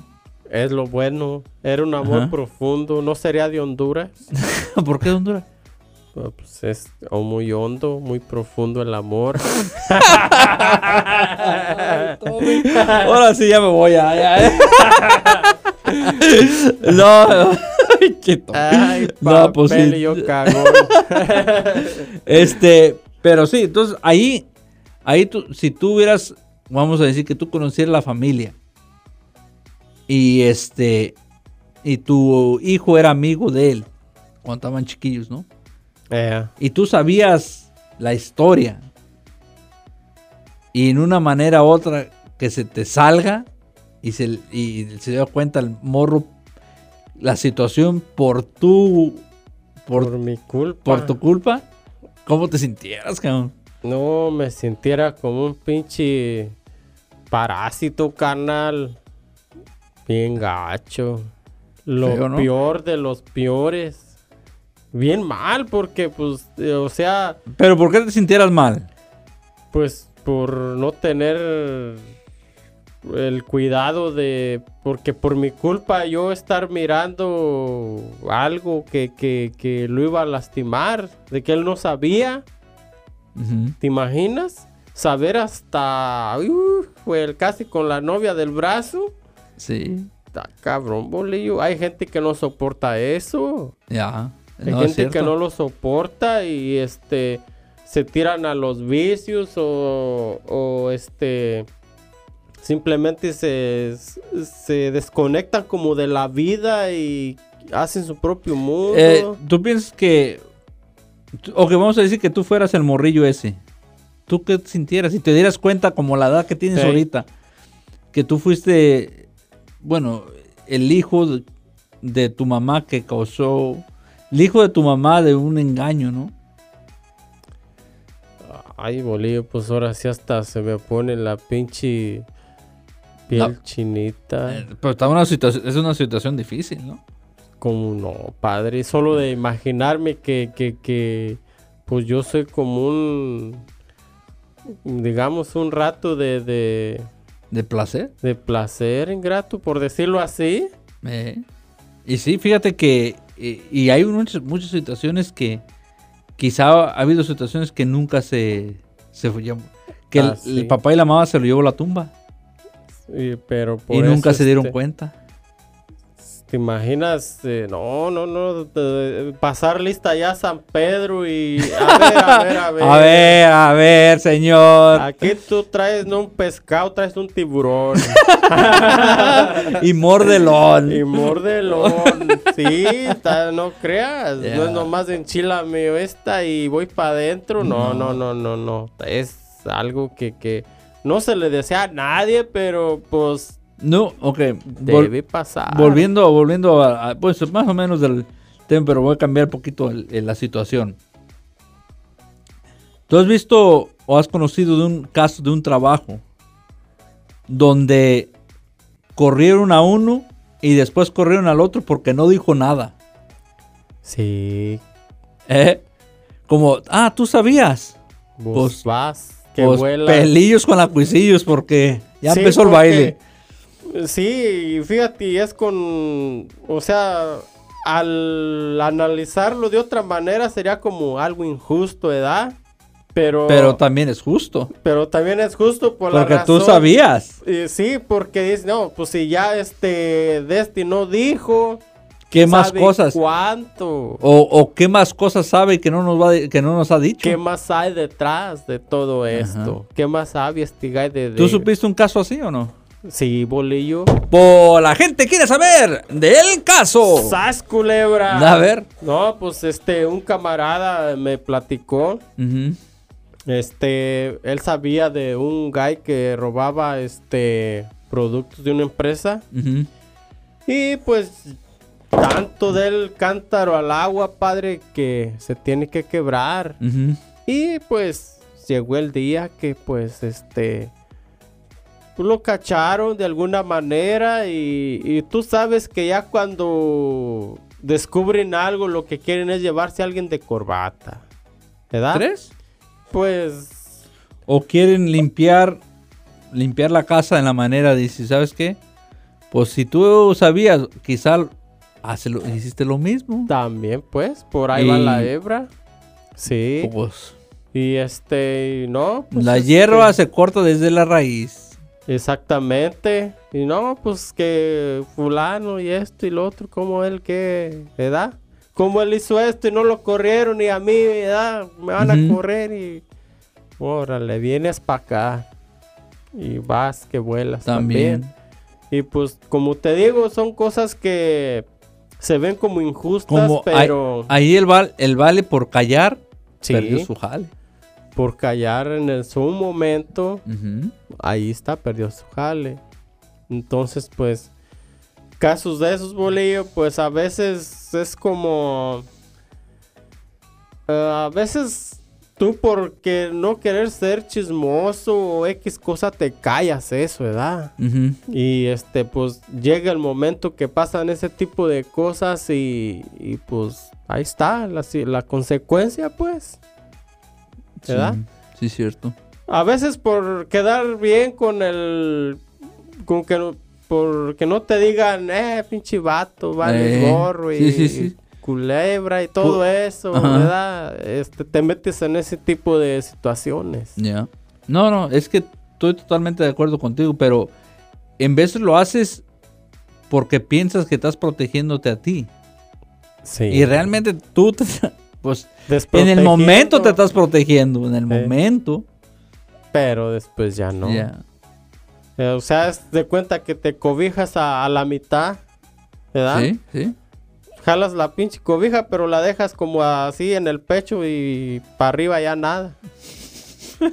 [SPEAKER 1] Es lo bueno. Era un amor
[SPEAKER 2] Ajá.
[SPEAKER 1] profundo. ¿No sería de Honduras? [laughs]
[SPEAKER 2] ¿Por qué de Honduras?
[SPEAKER 1] Pues es o muy hondo, muy profundo el amor. [laughs]
[SPEAKER 2] Ahora sí ya me voy. Ya, ya, ya. [laughs] no. Ay, tonto.
[SPEAKER 1] Ay,
[SPEAKER 2] No, pues sí.
[SPEAKER 1] yo cagón. [laughs]
[SPEAKER 2] Este, pero sí, entonces ahí, ahí tú, si tú hubieras, vamos a decir que tú conocieras la familia y este, y tu hijo era amigo de él cuando estaban chiquillos, ¿no?
[SPEAKER 1] Eh,
[SPEAKER 2] Y tú sabías la historia y en una manera u otra que se te salga y se, y se dio cuenta el morro la situación por tu,
[SPEAKER 1] por,
[SPEAKER 2] por,
[SPEAKER 1] mi culpa.
[SPEAKER 2] por tu culpa, ¿cómo te sintieras, cabrón?
[SPEAKER 1] No, me sintiera como un pinche parásito, carnal. Bien gacho. Lo
[SPEAKER 2] Feo, ¿no?
[SPEAKER 1] peor de los peores. Bien mal, porque, pues, eh, o sea,
[SPEAKER 2] Pero ¿por qué te sintieras mal?
[SPEAKER 1] pues, por no tener el cuidado de. Porque por mi culpa yo estar mirando algo que, que, que lo iba a lastimar, de que él no sabía. ¿Te imaginas? Saber hasta uh, fue casi con la novia del brazo.
[SPEAKER 2] Sí,
[SPEAKER 1] Está cabrón, bolillo. Hay gente que no soporta eso.
[SPEAKER 2] ya.
[SPEAKER 1] Hay
[SPEAKER 2] No,
[SPEAKER 1] gente que no lo soporta y este se tiran a los vicios o, o este simplemente se, se desconectan como de la vida y hacen su propio mundo.
[SPEAKER 2] Eh, ¿Tú piensas que... O que vamos a decir que tú fueras el morrillo ese. ¿Tú qué sintieras? Si te dieras cuenta como la edad que tienes
[SPEAKER 1] Sí.
[SPEAKER 2] ahorita, que tú fuiste, bueno, el hijo de, de tu mamá que causó... El hijo de tu mamá de un engaño, ¿no?
[SPEAKER 1] Ay, bolillo, pues ahora sí hasta se me pone la pinche piel
[SPEAKER 2] No.
[SPEAKER 1] chinita.
[SPEAKER 2] Eh, Pero está una situación, es una situación difícil, ¿no?
[SPEAKER 1] Como no, padre. Solo de imaginarme que, que, que, pues yo soy como un, digamos, un rato de, de,
[SPEAKER 2] De placer.
[SPEAKER 1] de placer ingrato, por decirlo así.
[SPEAKER 2] Eh, Y sí, fíjate que y, y hay muchas, muchas situaciones que quizá ha habido situaciones que nunca se, se que el,
[SPEAKER 1] Ah, sí.
[SPEAKER 2] el papá y la mamá se lo llevó a la tumba
[SPEAKER 1] Y, pero por
[SPEAKER 2] y nunca
[SPEAKER 1] eso,
[SPEAKER 2] se dieron
[SPEAKER 1] este,
[SPEAKER 2] cuenta.
[SPEAKER 1] ¿Te imaginas? eh, no, no, no. de- pasar lista ya a San Pedro y. A ver, a ver, a [laughs] ver.
[SPEAKER 2] A ver, a ver, señor.
[SPEAKER 1] Aquí tú traes no un pescado, traes un tiburón. [laughs]
[SPEAKER 2] y mordelón.
[SPEAKER 1] y mordelón. Sí, no creas. No es nomás enchilame esta y voy para adentro. No,
[SPEAKER 2] No.
[SPEAKER 1] no, no, no, no. Es algo que, que no se le desea a nadie, pero pues
[SPEAKER 2] No, ok. vol-
[SPEAKER 1] debe pasar.
[SPEAKER 2] volviendo, volviendo a, a- pues más o menos del tema, pero voy a cambiar un poquito el- el- la situación. ¿Tú has visto o has conocido de un caso de un trabajo donde corrieron a uno y después corrieron al otro porque no dijo nada?
[SPEAKER 1] Sí,
[SPEAKER 2] ¿Eh? Como, ah, tú sabías.
[SPEAKER 1] vos
[SPEAKER 2] Pues-
[SPEAKER 1] vas, que
[SPEAKER 2] Pues pelillos con la cuisillos porque ya
[SPEAKER 1] Sí,
[SPEAKER 2] empezó el baile.
[SPEAKER 1] Sí, y fíjate, es con, o sea, al analizarlo de otra manera sería como algo injusto, ¿verdad? Pero,
[SPEAKER 2] Pero también es justo.
[SPEAKER 1] pero también es justo por la
[SPEAKER 2] Porque tú
[SPEAKER 1] razón-
[SPEAKER 2] sabías.
[SPEAKER 1] Eh, sí, porque dice, no, pues si ya este Desti no dijo,
[SPEAKER 2] ¿Qué más
[SPEAKER 1] ¿sabe
[SPEAKER 2] cosas?
[SPEAKER 1] ¿Cuánto?
[SPEAKER 2] O, o qué más cosas sabe que no nos va que no nos ha dicho.
[SPEAKER 1] ¿Qué más hay detrás de todo esto? ¿Qué más hay este de, de-
[SPEAKER 2] ¿Tú supiste un caso así o no?
[SPEAKER 1] Sí, bolillo.
[SPEAKER 2] Pues la gente quiere saber del caso.
[SPEAKER 1] ¡Sas, culebra!
[SPEAKER 2] A ver.
[SPEAKER 1] No, pues este, un camarada me platicó. Este, él sabía de un guy que robaba este productos de una empresa. Y pues, tanto del cántaro al agua, padre, que se tiene que quebrar. Y pues, llegó el día que pues este. Lo cacharon de alguna manera y, y tú sabes que ya cuando descubren algo lo que quieren es llevarse a alguien de corbata. ¿Verdad?
[SPEAKER 2] ¿Tres?
[SPEAKER 1] Pues
[SPEAKER 2] O quieren limpiar limpiar la casa de la manera dice, ¿sabes qué? Pues si tú sabías, quizá hazlo- hiciste lo mismo.
[SPEAKER 1] también pues, por ahí va la hebra. Sí.
[SPEAKER 2] Pues,
[SPEAKER 1] Y este, no. pues,
[SPEAKER 2] la
[SPEAKER 1] este,
[SPEAKER 2] hierba se corta desde la raíz.
[SPEAKER 1] Exactamente. Y no, pues que fulano y esto y lo otro, como él que, ¿verdad? Como él hizo esto y no lo corrieron y a mí, ¿verdad? Me van a correr y... Órale, vienes para acá. Y vas que vuelas también.
[SPEAKER 2] También.
[SPEAKER 1] Y pues, como te digo, son cosas que se ven como injustas,
[SPEAKER 2] Como
[SPEAKER 1] pero
[SPEAKER 2] Ahí el, val- el vale por callar
[SPEAKER 1] Sí.
[SPEAKER 2] perdió su jale.
[SPEAKER 1] por callar en el, su momento, ahí está, perdió su jale. Entonces, pues, casos de esos bolillos, pues a veces es como... eh, a veces tú porque no querer ser chismoso o X cosa te callas eso, ¿verdad? Y este, pues llega el momento que pasan ese tipo de cosas y, y, pues ahí está la, la consecuencia, pues. ¿Verdad?
[SPEAKER 2] Sí, sí, cierto.
[SPEAKER 1] A veces por quedar bien con el. con que no- porque no te digan, eh, pinche vato, vale
[SPEAKER 2] Eh,
[SPEAKER 1] gorro y
[SPEAKER 2] sí, sí, sí.
[SPEAKER 1] Culebra y todo
[SPEAKER 2] Pu-
[SPEAKER 1] eso,
[SPEAKER 2] Ajá.
[SPEAKER 1] ¿verdad? Este, te metes en ese tipo de situaciones.
[SPEAKER 2] Ya. No, no, es que estoy totalmente de acuerdo contigo, pero en veces lo haces porque piensas que estás protegiéndote a ti.
[SPEAKER 1] Sí.
[SPEAKER 2] Y realmente tú, te- [laughs] pues, en el momento te estás protegiendo, en el
[SPEAKER 1] Sí.
[SPEAKER 2] momento.
[SPEAKER 1] Pero después ya no.
[SPEAKER 2] Ya.
[SPEAKER 1] Eh, o sea, es de cuenta que te cobijas a, a la mitad, ¿verdad?
[SPEAKER 2] Sí, sí.
[SPEAKER 1] Jalas la pinche cobija, pero la dejas como así en el pecho y para arriba ya nada. [laughs]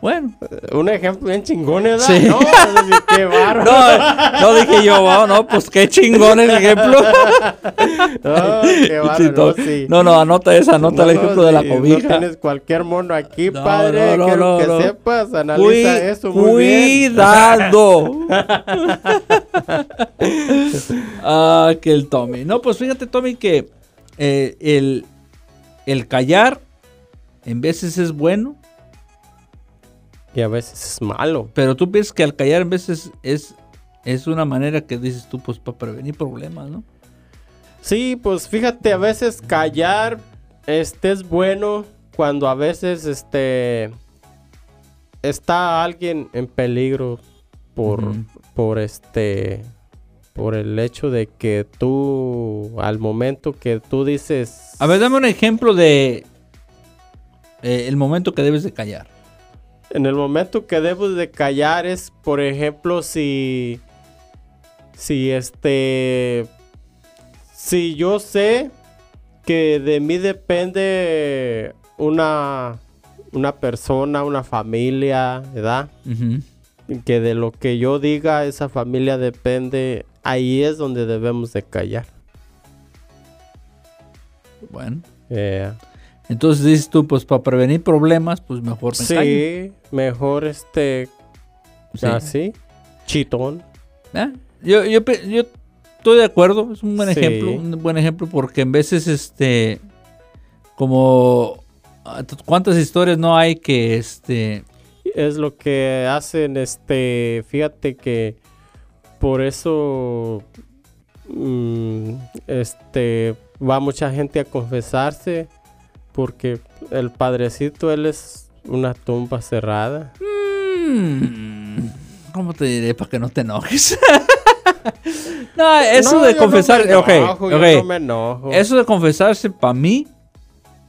[SPEAKER 2] Bueno.
[SPEAKER 1] Eh, Un ejemplo bien chingón, ¿verdad?
[SPEAKER 2] Sí.
[SPEAKER 1] No, pues, qué [laughs] bárbaro.
[SPEAKER 2] No, no dije yo, wow, no, pues qué chingón el ejemplo. [laughs]
[SPEAKER 1] No, qué bárbaro,
[SPEAKER 2] no,
[SPEAKER 1] sí.
[SPEAKER 2] no, no, anota esa, anota el ejemplo de la cobija.
[SPEAKER 1] No tienes cualquier mono aquí,
[SPEAKER 2] No,
[SPEAKER 1] padre. Quiero que sepas, analiza eso muy bien.
[SPEAKER 2] cuidado. ah, que el Tommy. No, pues fíjate, Tommy, que eh, el, el callar en veces es bueno,
[SPEAKER 1] Y a veces es malo.
[SPEAKER 2] pero tú piensas que al callar en veces es, es una manera que dices tú, pues para prevenir problemas, ¿no?
[SPEAKER 1] Sí, pues fíjate, a veces callar este es bueno cuando a veces este está alguien en peligro por por este por el hecho de que tú al momento que tú dices
[SPEAKER 2] A ver, dame un ejemplo de eh, el momento que debes de callar.
[SPEAKER 1] En el momento que debo de callar es, por ejemplo, si. Si este. Si yo sé que de mí depende una. Una persona, una familia, ¿verdad?
[SPEAKER 2] Ujú.
[SPEAKER 1] Que de lo que yo diga, esa familia depende. Ahí es donde debemos de callar.
[SPEAKER 2] Bueno.
[SPEAKER 1] Eh,
[SPEAKER 2] Entonces dices tú, pues para prevenir problemas, pues mejor me callo.
[SPEAKER 1] sí, mejor este.
[SPEAKER 2] Sí.
[SPEAKER 1] Así. Chitón.
[SPEAKER 2] Ah, Yo, yo, yo estoy de acuerdo, es un buen
[SPEAKER 1] Sí.
[SPEAKER 2] ejemplo, un buen ejemplo porque en veces, este, como, ah, ¿cuántas historias no hay que, este,
[SPEAKER 1] es lo que hacen este fíjate que por eso mm, este va mucha gente a confesarse porque el padrecito él es una tumba cerrada
[SPEAKER 2] mm, ¿cómo te diré para que no te enojes? [laughs] no, eso
[SPEAKER 1] No,
[SPEAKER 2] de confesar,
[SPEAKER 1] no
[SPEAKER 2] ok,
[SPEAKER 1] me enojo, yo
[SPEAKER 2] ok.
[SPEAKER 1] no me enojo.
[SPEAKER 2] Eso de confesarse para mí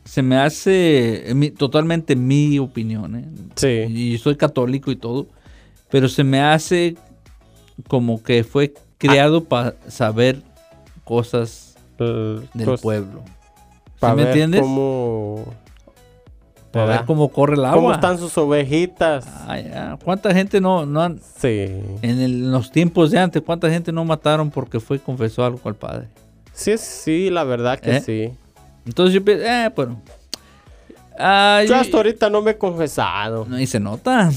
[SPEAKER 2] se me hace mi- totalmente mi opinión, ¿eh?
[SPEAKER 1] sí
[SPEAKER 2] y soy católico y todo, pero se me hace como que fue criado para saber cosas
[SPEAKER 1] el-
[SPEAKER 2] del
[SPEAKER 1] pues,
[SPEAKER 2] pueblo. ¿Sí me
[SPEAKER 1] ver
[SPEAKER 2] entiendes?
[SPEAKER 1] cómo
[SPEAKER 2] Para ver cómo corre el agua.
[SPEAKER 1] cómo están sus ovejitas
[SPEAKER 2] ya. ¿Cuánta gente no, no han,
[SPEAKER 1] sí
[SPEAKER 2] en, el- en los tiempos de antes, cuánta gente no mataron porque fue y confesó algo al padre?
[SPEAKER 1] sí sí la verdad que
[SPEAKER 2] ¿Eh?
[SPEAKER 1] sí
[SPEAKER 2] Entonces yo pienso, eh, bueno.
[SPEAKER 1] Yo
[SPEAKER 2] yo-
[SPEAKER 1] hasta ahorita no me he confesado
[SPEAKER 2] no, y se nota.
[SPEAKER 1] ¿eh?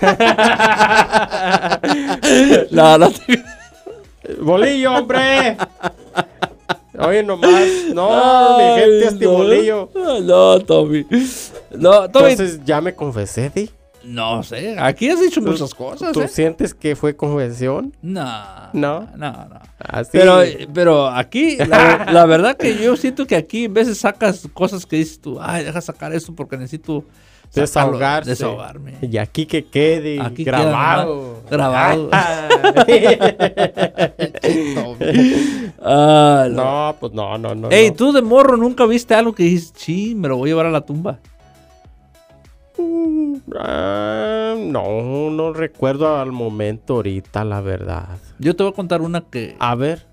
[SPEAKER 1] [laughs]
[SPEAKER 2] no, no te-
[SPEAKER 1] Bolillo, hombre. Oye, nomás. No, mi
[SPEAKER 2] Ay,
[SPEAKER 1] gente, este
[SPEAKER 2] no.
[SPEAKER 1] bolillo.
[SPEAKER 2] No, Tommy. No, Tommy.
[SPEAKER 1] Entonces, ya me confesé, Di.
[SPEAKER 2] No sé, aquí has dicho muchas cosas,
[SPEAKER 1] ¿Tú
[SPEAKER 2] ¿eh?
[SPEAKER 1] sientes que fue confesión?
[SPEAKER 2] No.
[SPEAKER 1] ¿No?
[SPEAKER 2] No, no.
[SPEAKER 1] Así.
[SPEAKER 2] Pero, pero aquí, la, la verdad que yo siento que aquí en veces sacas cosas que dices tú, ay, deja sacar esto porque necesito
[SPEAKER 1] desahogarse.
[SPEAKER 2] desahogarme.
[SPEAKER 1] Y aquí que quede
[SPEAKER 2] Aquí
[SPEAKER 1] grabado.
[SPEAKER 2] queda grabado.
[SPEAKER 1] Ay.
[SPEAKER 2] Ah, [laughs] no.
[SPEAKER 1] pues no, no, no.
[SPEAKER 2] Ey,
[SPEAKER 1] no.
[SPEAKER 2] tú de morro nunca viste algo que dices, sí, me lo voy a llevar a la tumba.
[SPEAKER 1] Ah, no, no recuerdo al momento ahorita, la verdad.
[SPEAKER 2] Yo te voy a contar una que,
[SPEAKER 1] A ver.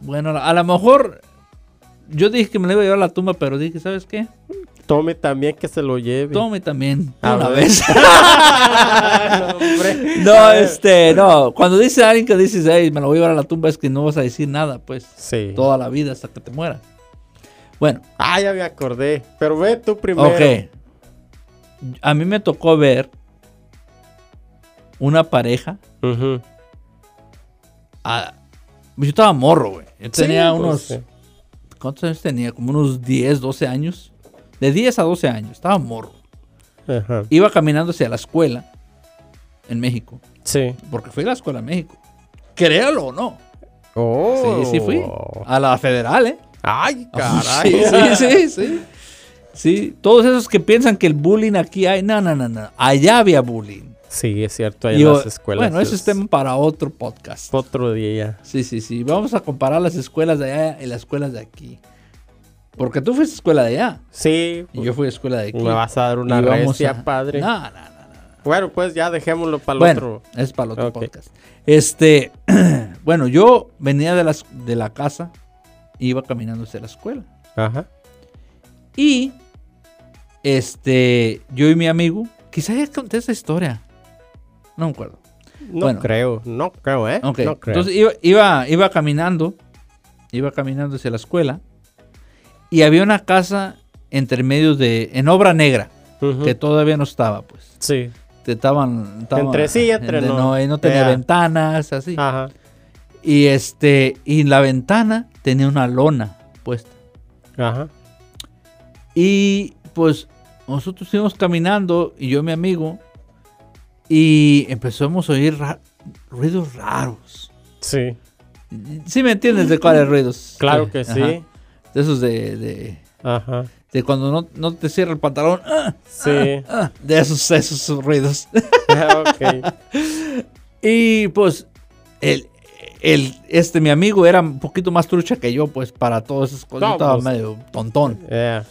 [SPEAKER 2] bueno, a lo mejor yo dije que me la iba a llevar a la tumba, pero dije, ¿sabes qué?
[SPEAKER 1] Tome también que se lo lleve.
[SPEAKER 2] Tome también,
[SPEAKER 1] A
[SPEAKER 2] una
[SPEAKER 1] ver.
[SPEAKER 2] vez. [laughs]
[SPEAKER 1] no,
[SPEAKER 2] este, no. Cuando dice alguien que dices, hey, me lo voy a llevar a la tumba, es que no vas a decir nada, pues,
[SPEAKER 1] Sí.
[SPEAKER 2] toda la vida hasta que te mueras. Bueno,
[SPEAKER 1] Ah, ya me acordé. Pero ve tú primero.
[SPEAKER 2] ok. A mí me tocó ver una pareja.
[SPEAKER 1] Ujú.
[SPEAKER 2] ah, yo estaba morro, güey. Yo
[SPEAKER 1] Sí,
[SPEAKER 2] tenía
[SPEAKER 1] pues,
[SPEAKER 2] unos.
[SPEAKER 1] sí.
[SPEAKER 2] ¿Cuántos años tenía? Como unos 10, 12 años. De 10 a 12 años. Estaba morro.
[SPEAKER 1] Ajá.
[SPEAKER 2] Iba caminando hacia la escuela en México.
[SPEAKER 1] Sí.
[SPEAKER 2] Porque fui a la escuela en México. Créalo o no.
[SPEAKER 1] Oh.
[SPEAKER 2] Sí, sí fui. A la federal, ¿eh?
[SPEAKER 1] Ay, [laughs] caray.
[SPEAKER 2] Sí, sí, sí, sí. Sí, todos esos que piensan que el bullying aquí hay, no, no, no, no. Allá había bullying.
[SPEAKER 1] Sí, es cierto. Ahí
[SPEAKER 2] Y
[SPEAKER 1] en
[SPEAKER 2] yo-
[SPEAKER 1] las escuelas.
[SPEAKER 2] bueno, ese es tema para otro podcast.
[SPEAKER 1] Otro día.
[SPEAKER 2] Sí, sí, sí. Vamos a comparar las escuelas de allá y las escuelas de aquí. Porque tú fuiste a escuela de allá
[SPEAKER 1] Sí.
[SPEAKER 2] y yo fui a escuela de aquí.
[SPEAKER 1] Me vas a dar una
[SPEAKER 2] Y vamos
[SPEAKER 1] recia,
[SPEAKER 2] a-
[SPEAKER 1] padre.
[SPEAKER 2] No, no, no, no.
[SPEAKER 1] Bueno, pues ya dejémoslo para el
[SPEAKER 2] Bueno,
[SPEAKER 1] otro.
[SPEAKER 2] es para el otro podcast. Este, [clears throat] bueno, yo venía de, las, de la casa, iba caminando hacia la escuela.
[SPEAKER 1] Ajá.
[SPEAKER 2] Y, este, yo y mi amigo, quizá ya conté esa historia. No me acuerdo.
[SPEAKER 1] No
[SPEAKER 2] Bueno.
[SPEAKER 1] creo, no creo, ¿eh?
[SPEAKER 2] Ok,
[SPEAKER 1] No creo.
[SPEAKER 2] entonces iba, iba, iba caminando, iba caminando hacia la escuela y había una casa entre medio de, en obra negra, que todavía no estaba, pues.
[SPEAKER 1] Sí.
[SPEAKER 2] Estaban, estaban-
[SPEAKER 1] Entre sí entre no.
[SPEAKER 2] y no tenía ventanas, así.
[SPEAKER 1] Ajá.
[SPEAKER 2] Y este, y la ventana tenía una lona puesta.
[SPEAKER 1] Ajá.
[SPEAKER 2] Y pues nosotros íbamos caminando y yo y mi amigo y empezamos a oír ra- ruidos raros.
[SPEAKER 1] Sí.
[SPEAKER 2] ¿Sí me entiendes de cuáles ruidos?
[SPEAKER 1] Claro que
[SPEAKER 2] Ajá. De esos de, de,
[SPEAKER 1] Ajá.
[SPEAKER 2] de cuando no, no te cierra el pantalón. ¡ah!
[SPEAKER 1] Sí.
[SPEAKER 2] ¡ah! De esos, esos ruidos. [laughs] y pues el, el, este mi amigo era un poquito más trucha que yo, pues para todas esas cosas. Yo estaba medio tontón.
[SPEAKER 1] Yeah.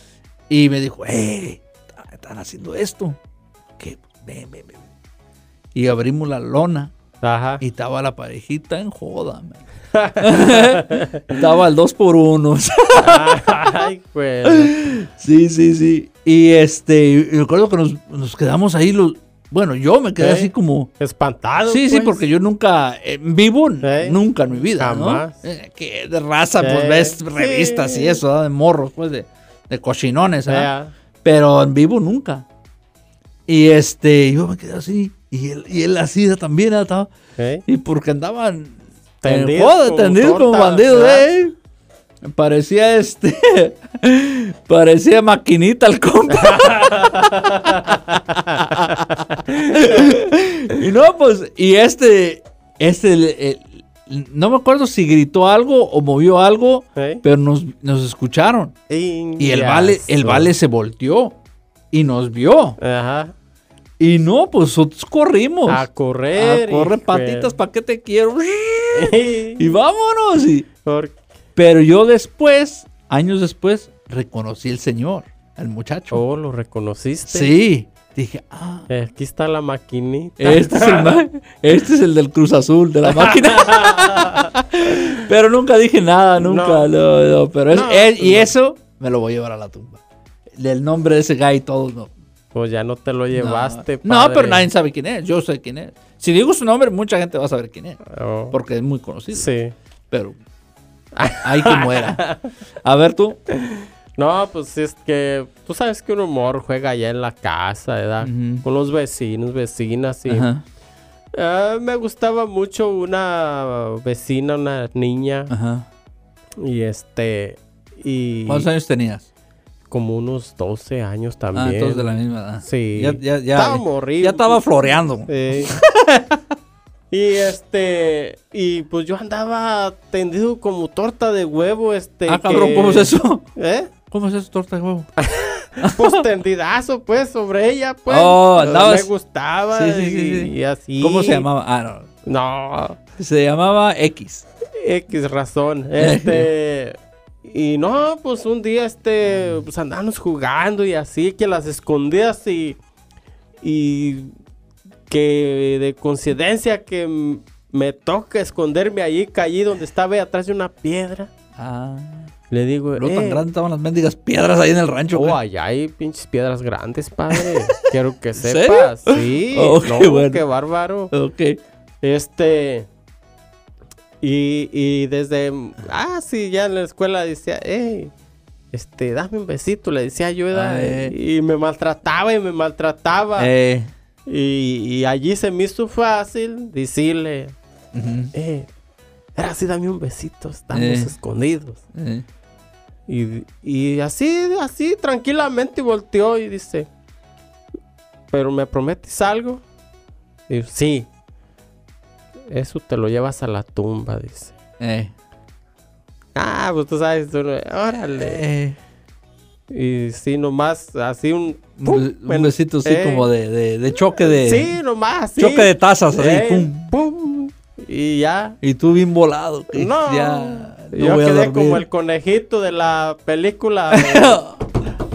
[SPEAKER 2] Y me dijo, ¡eh! Están haciendo esto. ¿Qué? Ven, ven, ven. Y abrimos la lona
[SPEAKER 1] Ajá.
[SPEAKER 2] y estaba la parejita en joda, man. [laughs] estaba el dos por uno. [laughs]
[SPEAKER 1] Ay, pues.
[SPEAKER 2] sí, sí, sí. Y este, y recuerdo que nos, nos quedamos ahí los. Bueno, yo me quedé
[SPEAKER 1] ¿Eh?
[SPEAKER 2] así como.
[SPEAKER 1] Espantado.
[SPEAKER 2] Sí, sí,
[SPEAKER 1] pues.
[SPEAKER 2] porque yo nunca, en vivo,
[SPEAKER 1] ¿Eh?
[SPEAKER 2] nunca en mi vida,
[SPEAKER 1] Jamás.
[SPEAKER 2] ¿no? Eh, que de raza, pues
[SPEAKER 1] ¿Eh?
[SPEAKER 2] ves revistas y eso, de morros, pues de, de cochinones, pero en vivo nunca. Y este, yo me quedé así, y él, y él así también,
[SPEAKER 1] ¿Eh?
[SPEAKER 2] y porque andaban
[SPEAKER 1] Tendidos
[SPEAKER 2] en joda,
[SPEAKER 1] como ¿verdad?
[SPEAKER 2] ¿eh? Parecía este, [laughs] parecía maquinita el compa. [laughs] y no, pues, y este, este, el- el- no me acuerdo si gritó algo o movió algo,
[SPEAKER 1] ¿Eh?
[SPEAKER 2] pero nos, nos escucharon. Y el vale, el vale se volteó y nos vio.
[SPEAKER 1] Ajá.
[SPEAKER 2] Y no, pues nosotros corrimos.
[SPEAKER 1] A correr.
[SPEAKER 2] A correr patitas, ¿para qué te quiero? [laughs]
[SPEAKER 1] y
[SPEAKER 2] vámonos. Y- pero yo después, años después, reconocí el señor, al muchacho.
[SPEAKER 1] Oh, lo reconociste.
[SPEAKER 2] sí. Dije, ah,
[SPEAKER 1] Eh, Aquí está la maquinita.
[SPEAKER 2] este es, el ma- este es el del Cruz Azul, de la máquina. [laughs] pero nunca dije nada, nunca.
[SPEAKER 1] No.
[SPEAKER 2] No, no, pero es-
[SPEAKER 1] No,
[SPEAKER 2] es- y eso me lo voy a llevar a la tumba. El nombre de ese guy y todo, no.
[SPEAKER 1] Pues ya no te lo llevaste.
[SPEAKER 2] No,
[SPEAKER 1] padre.
[SPEAKER 2] pero nadie sabe quién es. Yo sé quién es. Si digo su nombre, mucha gente va a saber quién es.
[SPEAKER 1] Oh,
[SPEAKER 2] Porque es muy conocido.
[SPEAKER 1] Sí.
[SPEAKER 2] Pero hay que muera. A ver tú.
[SPEAKER 1] No, pues es que tú sabes que un humor juega allá en la casa, ¿verdad?
[SPEAKER 2] Ujú.
[SPEAKER 1] Con los vecinos, vecinas y Ah, me gustaba mucho una vecina, una niña
[SPEAKER 2] ajá.
[SPEAKER 1] y este y
[SPEAKER 2] ¿Cuántos años tenías?
[SPEAKER 1] Como unos 12 años
[SPEAKER 2] Ah,
[SPEAKER 1] también.
[SPEAKER 2] todos de la misma edad.
[SPEAKER 1] Sí.
[SPEAKER 2] Ya, ya, ya,
[SPEAKER 1] Estaba morrido.
[SPEAKER 2] ya estaba floreando.
[SPEAKER 1] Sí. [laughs] y este y pues yo andaba tendido como torta de huevo, este
[SPEAKER 2] ah, cabrón,
[SPEAKER 1] que-
[SPEAKER 2] ¿cómo es eso?
[SPEAKER 1] ¿Eh?
[SPEAKER 2] ¿Cómo es eso, torta de huevo? [laughs]
[SPEAKER 1] Pues tendidazo, pues, sobre ella, pues.
[SPEAKER 2] Oh,
[SPEAKER 1] Me
[SPEAKER 2] andabas-
[SPEAKER 1] gustaba.
[SPEAKER 2] Sí, sí, sí,
[SPEAKER 1] y,
[SPEAKER 2] sí.
[SPEAKER 1] y así.
[SPEAKER 2] ¿Cómo se llamaba? Ah, no.
[SPEAKER 1] No,
[SPEAKER 2] Se llamaba X.
[SPEAKER 1] X razón. Este. [laughs] y no, pues un día, este, pues andamos jugando y así, que las escondidas y. Y. Que de coincidencia que me toca esconderme allí, caí donde estaba ahí atrás de una piedra.
[SPEAKER 2] Ah.
[SPEAKER 1] Le digo,
[SPEAKER 2] Luego tan
[SPEAKER 1] eh,
[SPEAKER 2] grandes estaban las mendigas piedras ahí en el rancho.
[SPEAKER 1] Oh, allá hay pinches piedras grandes, padre. [laughs] Quiero que
[SPEAKER 2] serio?
[SPEAKER 1] sepas. Sí. [laughs]
[SPEAKER 2] Oh,
[SPEAKER 1] no,
[SPEAKER 2] qué bueno.
[SPEAKER 1] qué bárbaro.
[SPEAKER 2] Ok.
[SPEAKER 1] Este. Y, y desde. Ah, sí, ya en la escuela decía, hey, este, dame un besito. Le decía ¿verdad?
[SPEAKER 2] Ah, eh.
[SPEAKER 1] Y me maltrataba y me maltrataba.
[SPEAKER 2] Eh.
[SPEAKER 1] Y, y allí se me hizo fácil decirle,
[SPEAKER 2] ujú,
[SPEAKER 1] eh, ahora sí, dame un besito. Estamos
[SPEAKER 2] Eh.
[SPEAKER 1] escondidos.
[SPEAKER 2] eh.
[SPEAKER 1] Y, y así, así, tranquilamente volteó y dice, ¿pero me prometes algo? Y yo, sí. Eso te lo llevas a la tumba, dice.
[SPEAKER 2] Eh.
[SPEAKER 1] Ah, pues tú sabes, tú no- órale.
[SPEAKER 2] Eh.
[SPEAKER 1] Y sí, nomás, así un...
[SPEAKER 2] Un, besito así
[SPEAKER 1] eh,
[SPEAKER 2] como de, de, de choque de.
[SPEAKER 1] Sí, nomás, así.
[SPEAKER 2] Choque de tazas, así.
[SPEAKER 1] Eh,
[SPEAKER 2] pum.
[SPEAKER 1] pum. Y ya.
[SPEAKER 2] Y tú bien volado. que
[SPEAKER 1] No,
[SPEAKER 2] Ya. no
[SPEAKER 1] yo quedé como el conejito de la película. [laughs]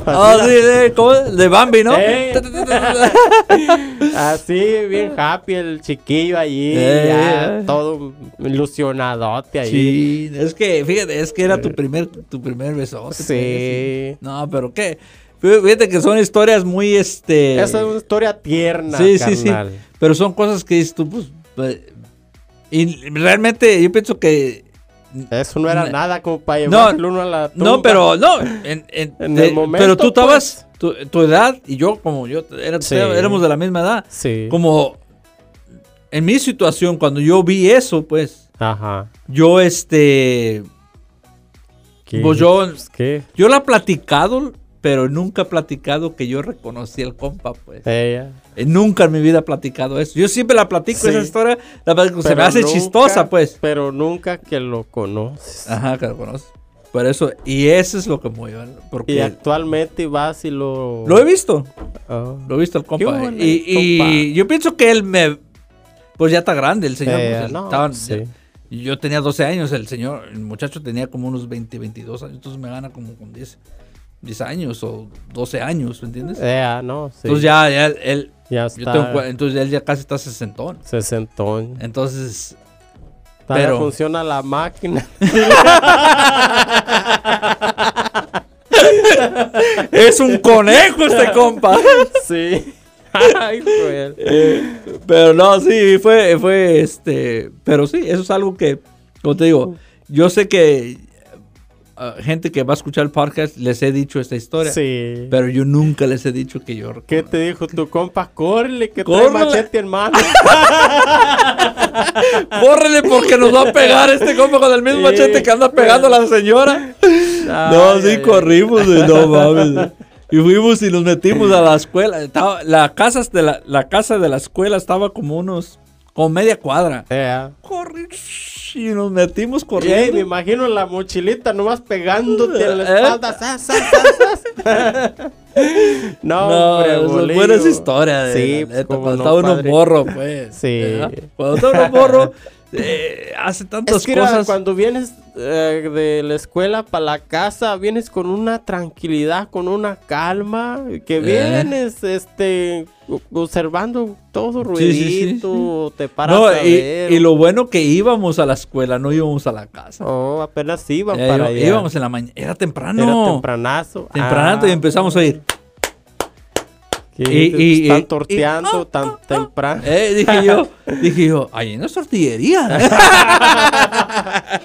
[SPEAKER 2] Ah, sí, de, ¿cómo? de Bambi, ¿no?
[SPEAKER 1] Eh. [laughs] Así, bien happy el chiquillo allí,
[SPEAKER 2] Eh.
[SPEAKER 1] ya, todo ilusionadote ahí.
[SPEAKER 2] Sí, es que, fíjate, es que era tu primer, tu primer besote.
[SPEAKER 1] Sí.
[SPEAKER 2] No, pero qué. Fíjate que son historias muy, este...
[SPEAKER 1] Esa es una historia tierna,
[SPEAKER 2] Sí, sí, sí.
[SPEAKER 1] carnal.
[SPEAKER 2] Pero son cosas que dices tú, pues... pues, Y realmente yo pienso que...
[SPEAKER 1] Eso no era
[SPEAKER 2] No.
[SPEAKER 1] nada como para
[SPEAKER 2] No,
[SPEAKER 1] llevarlo uno a la tumba.
[SPEAKER 2] No, pero no. En, en-
[SPEAKER 1] el momento,
[SPEAKER 2] pero tú estabas,
[SPEAKER 1] pues.
[SPEAKER 2] tu, tu edad y yo, como yo, era-
[SPEAKER 1] Sí.
[SPEAKER 2] éramos de la misma edad.
[SPEAKER 1] Sí.
[SPEAKER 2] Como en mi situación, cuando yo vi eso, pues,
[SPEAKER 1] Ajá.
[SPEAKER 2] yo, este,
[SPEAKER 1] ¿Qué?
[SPEAKER 2] Pues yo-
[SPEAKER 1] ¿Qué?
[SPEAKER 2] yo lo he platicado, pero nunca he platicado que yo reconocí al compa, pues.
[SPEAKER 1] Ella.
[SPEAKER 2] Eh, Nunca en mi vida he platicado eso. Yo siempre la platico,
[SPEAKER 1] Sí.
[SPEAKER 2] esa historia, la platico, se me hace
[SPEAKER 1] nunca-
[SPEAKER 2] chistosa, pues.
[SPEAKER 1] Pero nunca que lo conoces.
[SPEAKER 2] Ajá, que lo conoces. Por eso, y eso es lo que me mueve, porque
[SPEAKER 1] Y actualmente vas y lo...
[SPEAKER 2] lo he visto.
[SPEAKER 1] Ah.
[SPEAKER 2] Lo he visto el compa.
[SPEAKER 1] Qué bueno,
[SPEAKER 2] y y
[SPEAKER 1] compa.
[SPEAKER 2] yo pienso que él me. Pues ya está grande el señor.
[SPEAKER 1] Eh,
[SPEAKER 2] pues,
[SPEAKER 1] no, sí.
[SPEAKER 2] Yo tenía 12 años, el señor, el muchacho tenía como unos 20, 22 años. Entonces me gana como con 10, 10 años o 12 años, ¿me entiendes?
[SPEAKER 1] Eh, ah, no, sí.
[SPEAKER 2] Entonces ya, ya él.
[SPEAKER 1] Ya
[SPEAKER 2] yo
[SPEAKER 1] está.
[SPEAKER 2] tengo entonces él ya casi está sesentón.
[SPEAKER 1] Sesentón.
[SPEAKER 2] Entonces.
[SPEAKER 1] Todavía
[SPEAKER 2] pero-
[SPEAKER 1] funciona la máquina. [laughs]
[SPEAKER 2] ¡Es un conejo este compa!
[SPEAKER 1] sí. [laughs] Ay, güey.
[SPEAKER 2] Pero no, sí, fue, fue este. Pero sí, eso es algo que, como te digo, yo sé que uh, gente que va a escuchar el podcast les he dicho esta historia.
[SPEAKER 1] Sí.
[SPEAKER 2] Pero yo nunca les he dicho que yo.
[SPEAKER 1] ¿Qué te dijo tu compa? Córrele, que trae machete en mano. [laughs]
[SPEAKER 2] ¡Córrele porque nos va a pegar este compa con el mismo
[SPEAKER 1] Sí.
[SPEAKER 2] machete que anda pegando a la señora! no, sí, corrimos, y no mames. Y fuimos y nos metimos a la escuela. Estaba, la, casa de la, la casa de la escuela estaba como unos. Como media cuadra.
[SPEAKER 1] Eh, ah.
[SPEAKER 2] Corrí y nos metimos corriendo.
[SPEAKER 1] me imagino la mochilita nomás pegándote en la
[SPEAKER 2] ¿Eh?
[SPEAKER 1] espalda. ¡Sas, sas, sas, sas! [laughs] no,
[SPEAKER 2] No,
[SPEAKER 1] hombre,
[SPEAKER 2] son
[SPEAKER 1] bolillo.
[SPEAKER 2] buenas historias.
[SPEAKER 1] Sí,
[SPEAKER 2] Sí,
[SPEAKER 1] pues, cómo
[SPEAKER 2] cuando
[SPEAKER 1] no,
[SPEAKER 2] estaba uno
[SPEAKER 1] padre.
[SPEAKER 2] morro, pues.
[SPEAKER 1] Sí.
[SPEAKER 2] ¿verdad? Cuando estaba uno morro, [laughs] eh, hace tantas
[SPEAKER 1] Es que
[SPEAKER 2] cosas.
[SPEAKER 1] cuando vienes eh, de la escuela para la casa, vienes con una tranquilidad, con una calma, que
[SPEAKER 2] Eh.
[SPEAKER 1] vienes este observando todo
[SPEAKER 2] Sí, sí, sí,
[SPEAKER 1] ruidito, te paras
[SPEAKER 2] No,
[SPEAKER 1] a
[SPEAKER 2] y,
[SPEAKER 1] ver.
[SPEAKER 2] y lo bueno que íbamos a la escuela, no íbamos a la casa.
[SPEAKER 1] Oh, apenas iban para allá.
[SPEAKER 2] íbamos en la mañana. Era temprano.
[SPEAKER 1] Era tempranazo.
[SPEAKER 2] Temprano
[SPEAKER 1] Ah,
[SPEAKER 2] y empezamos a ir.
[SPEAKER 1] Que
[SPEAKER 2] y-
[SPEAKER 1] están torteando
[SPEAKER 2] y-
[SPEAKER 1] tan temprano.
[SPEAKER 2] Eh, dije yo, [laughs] dije yo, ahí en la tortillería. [laughs]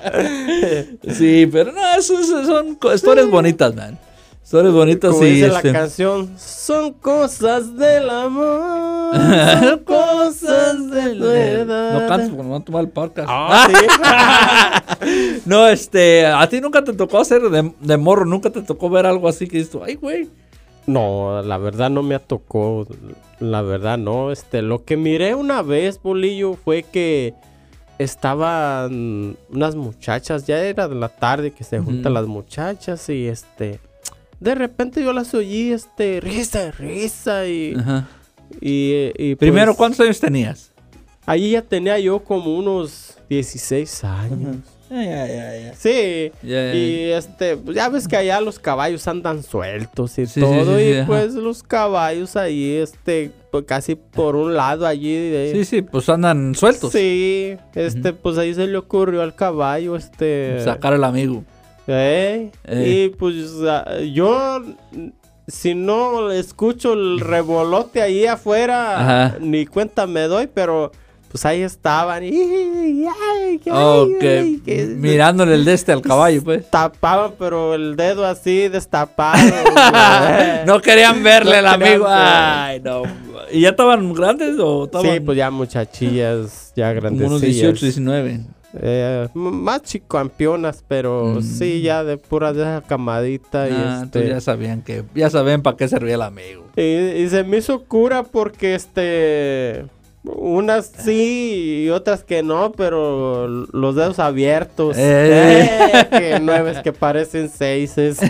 [SPEAKER 2] sí, pero no, eso, eso son historias bonitas, man. Historias bonitas
[SPEAKER 1] Como
[SPEAKER 2] y
[SPEAKER 1] dice
[SPEAKER 2] este,
[SPEAKER 1] la canción, son cosas del amor, son [laughs] cosas de verdad.
[SPEAKER 2] No cantes porque no van a tomar el podcast.
[SPEAKER 1] Ah, sí.
[SPEAKER 2] No, este, a ti nunca te tocó hacer de, de morro, nunca te tocó ver algo así que dices ay, güey.
[SPEAKER 1] No, la verdad no me tocó. La verdad no. Este, lo que miré una vez, Bolillo, fue que estaban unas muchachas. Ya era de la tarde que se juntan las muchachas y este. De repente yo las oí, este, risa, risa y.
[SPEAKER 2] Ajá.
[SPEAKER 1] y, y,
[SPEAKER 2] Primero,
[SPEAKER 1] pues,
[SPEAKER 2] ¿cuántos años tenías?
[SPEAKER 1] Ahí ya tenía yo como unos 16 años.
[SPEAKER 2] Ya, ya, ya.
[SPEAKER 1] Sí. Y este, pues, ya ves que allá los caballos andan sueltos y
[SPEAKER 2] Sí,
[SPEAKER 1] todo.
[SPEAKER 2] sí, sí,
[SPEAKER 1] y
[SPEAKER 2] ajá.
[SPEAKER 1] pues los caballos ahí, este, pues, casi por un lado allí. de-
[SPEAKER 2] Sí, sí, pues andan sueltos.
[SPEAKER 1] Sí, este, pues ahí se le ocurrió al caballo, este.
[SPEAKER 2] Sacar al amigo.
[SPEAKER 1] eh,
[SPEAKER 2] Eh.
[SPEAKER 1] Y pues yo, si no escucho el revolote ahí afuera,
[SPEAKER 2] Ajá.
[SPEAKER 1] ni cuenta me doy, pero pues ahí estaban. Y, ay, ay,
[SPEAKER 2] Ok,
[SPEAKER 1] ay, que-
[SPEAKER 2] mirándole el de este al caballo, pues.
[SPEAKER 1] tapaban, pero el dedo así destapado. [laughs]
[SPEAKER 2] No querían verle al
[SPEAKER 1] No querían
[SPEAKER 2] amigo.
[SPEAKER 1] ver.
[SPEAKER 2] Ay, no. ¿Y ya estaban grandes o estaban
[SPEAKER 1] Sí, pues ya muchachillas, ya grandecillas.
[SPEAKER 2] unos 18, 19?
[SPEAKER 1] Eh, más chicampeonas, pero
[SPEAKER 2] Mm.
[SPEAKER 1] sí, ya de pura de esa camadita. y,
[SPEAKER 2] Ah,
[SPEAKER 1] este,
[SPEAKER 2] entonces ya sabían que, ya sabían para qué servía el amigo.
[SPEAKER 1] y, y se me hizo cura porque este... Unas sí y otras que no, pero los dedos abiertos.
[SPEAKER 2] Eh.
[SPEAKER 1] Eh, [laughs] que nueves que parecen seises. [laughs]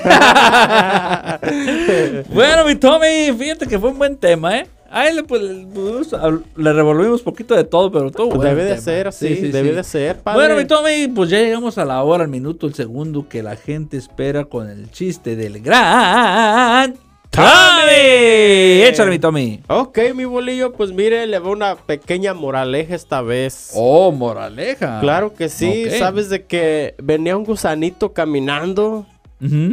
[SPEAKER 2] Bueno, mi Tommy, fíjate que fue un buen tema, ¿eh? Ahí le, pues, le- pues, revolvimos poquito de todo, pero todo bueno.
[SPEAKER 1] debe de
[SPEAKER 2] tema.
[SPEAKER 1] ser así,
[SPEAKER 2] Sí, sí,
[SPEAKER 1] debe
[SPEAKER 2] sí.
[SPEAKER 1] de ser, padre.
[SPEAKER 2] Bueno, mi Tommy, pues ya llegamos a la hora, el minuto, el segundo que la gente espera con el chiste del gran Tommy. Échale, mi Tommy.
[SPEAKER 1] Ok, mi bolillo, pues mire, le va una pequeña moraleja esta vez.
[SPEAKER 2] Oh, moraleja.
[SPEAKER 1] Claro que sí, sabes de que venía un gusanito caminando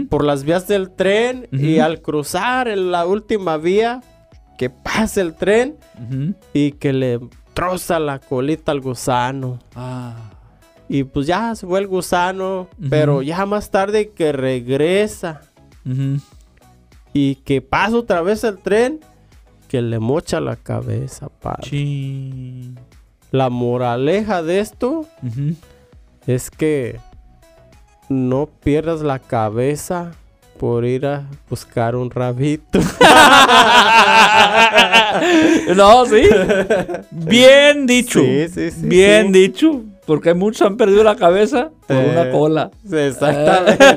[SPEAKER 1] por las vías del tren y al cruzar en la última vía, que pasa el tren y que le troza la colita al gusano.
[SPEAKER 2] Ah.
[SPEAKER 1] Y pues ya se fue el gusano, pero ya más tarde que regresa. Y que pasa otra vez el tren, que le mocha la cabeza, padre. La moraleja de esto es que no pierdas la cabeza por ir a buscar un rabito. [laughs]
[SPEAKER 2] no, sí. [laughs] Bien dicho.
[SPEAKER 1] Sí, sí, sí,
[SPEAKER 2] Bien dicho. Porque muchos han perdido la cabeza por
[SPEAKER 1] Eh.
[SPEAKER 2] una cola.
[SPEAKER 1] Exactamente. [laughs]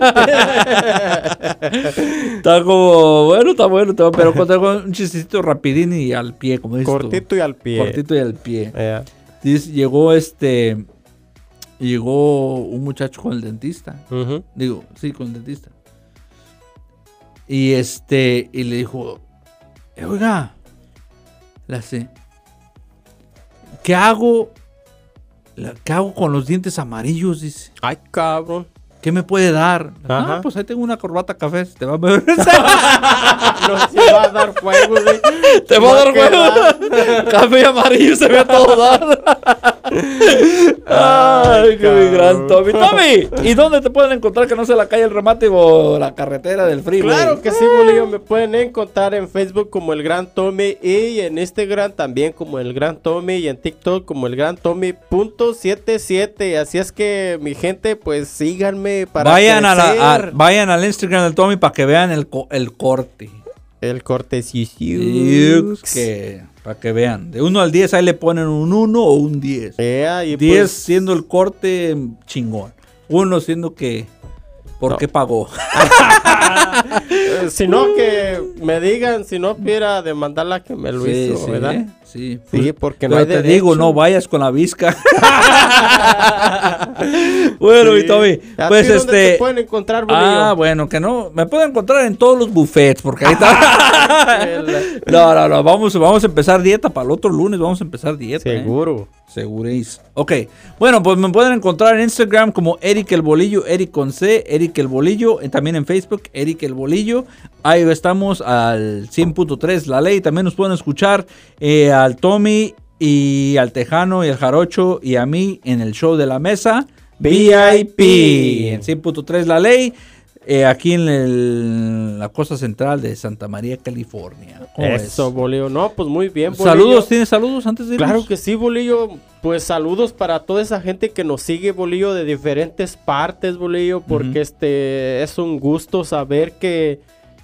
[SPEAKER 2] Está como, bueno, está bueno, está- pero con con un chistecito rapidín y al pie, como dices tú.
[SPEAKER 1] Cortito y al pie.
[SPEAKER 2] Cortito y al pie. Dice, llegó este, llegó un muchacho con el dentista. Digo, sí, con el dentista. Y este, y le dijo, "Eh, oiga, le hace, ¿qué hago? ¿Qué hago con los dientes amarillos? Dice,
[SPEAKER 1] Ay, cabrón.
[SPEAKER 2] ¿Qué me puede dar?
[SPEAKER 1] Ajá.
[SPEAKER 2] Ah, pues ahí tengo una corbata café, te va a [laughs] ver.
[SPEAKER 1] No se va a dar fuego, güey.
[SPEAKER 2] Te va a dar huevo. Café amarillo se ve a todo dar. Ay, qué mi gran Tommy. Tommy, ¿y dónde te pueden encontrar que no sea la calle El Remate o la carretera del freeway?
[SPEAKER 1] Claro que sí, bolillo. Me pueden encontrar en Facebook como el Gran Tommy y en Instagram también como el Gran Tommy y en TikTok como el Gran Tommy.77. Así es que mi gente, pues síganme para
[SPEAKER 2] vayan, a la- a- vayan al Instagram del Tommy para que vean el, co- el corte.
[SPEAKER 1] el cortesio.
[SPEAKER 2] Que, para que vean. De 1 al 10 ahí le ponen un 1 o un 10.
[SPEAKER 1] Ea, y
[SPEAKER 2] 10
[SPEAKER 1] pues,
[SPEAKER 2] siendo el corte chingón. 1 siendo que... ¿Por
[SPEAKER 1] No.
[SPEAKER 2] qué pagó? [laughs] [laughs]
[SPEAKER 1] eh, si no, que me digan, si no, quiera demandarla que me lo
[SPEAKER 2] Sí,
[SPEAKER 1] hizo,
[SPEAKER 2] sí,
[SPEAKER 1] ¿verdad?
[SPEAKER 2] Sí,
[SPEAKER 1] Sí, porque no
[SPEAKER 2] Pero te digo, no vayas con la visca. [laughs] bueno, mi
[SPEAKER 1] Sí.
[SPEAKER 2] Tommy,
[SPEAKER 1] ¿A
[SPEAKER 2] pues este.
[SPEAKER 1] te pueden encontrar, bolillo?
[SPEAKER 2] Ah, bueno, que no. Me pueden encontrar en todos los buffets, porque ahí está. [laughs] No, no, no. Vamos, vamos a empezar dieta para el otro lunes. Vamos a empezar dieta. ¿eh?
[SPEAKER 1] Seguro.
[SPEAKER 2] Seguréis. Ok. Bueno, pues me pueden encontrar en Instagram como Eric el Bolillo, Eric con C, Eric el Bolillo. eh, También en Facebook, Eric el Bolillo. Ahí estamos al 100.3 La Ley. También nos pueden escuchar eh, al Tommy y al Tejano y al Jarocho y a mí en el show de la mesa. VIP en 100.3 La Ley. eh, aquí en el- la costa central de Santa María, California.
[SPEAKER 1] Eso, bolillo. No, pues muy bien, bolillo.
[SPEAKER 2] Saludos, ¿tienes saludos antes de irnos?
[SPEAKER 1] Claro que sí, Bolillo. Pues saludos para toda esa gente que nos sigue, Bolillo, de diferentes partes, Bolillo, porque este es un gusto saber que,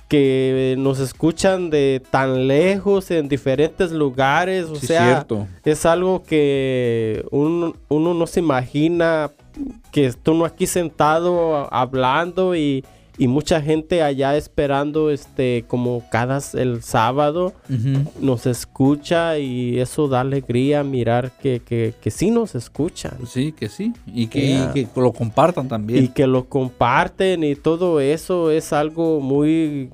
[SPEAKER 1] que nos escuchan de tan lejos, en diferentes lugares. O
[SPEAKER 2] Sí,
[SPEAKER 1] sea,
[SPEAKER 2] cierto.
[SPEAKER 1] es algo que uno, uno no se imagina que esté uno aquí sentado hablando y, y mucha gente allá esperando este como cada el sábado nos escucha y eso da alegría mirar que, que, que sí nos escuchan
[SPEAKER 2] Sí, que sí. Y que,
[SPEAKER 1] Yeah.
[SPEAKER 2] y que lo compartan también.
[SPEAKER 1] y que lo comparten y todo eso es algo muy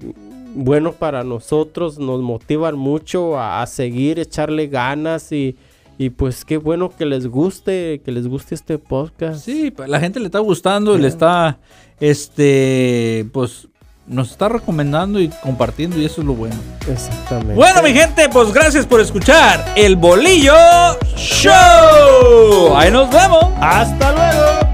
[SPEAKER 1] bueno para nosotros, nos motivan mucho a, a seguir, echarle ganas y, y pues qué bueno que les guste, que les guste este podcast.
[SPEAKER 2] Sí, pues, la gente le está gustando y le está, este, pues, nos está recomendando y compartiendo y eso es lo bueno.
[SPEAKER 1] Exactamente.
[SPEAKER 2] Bueno, mi gente, pues gracias por escuchar el Bolillo Show. Ahí nos vemos.
[SPEAKER 1] hasta luego.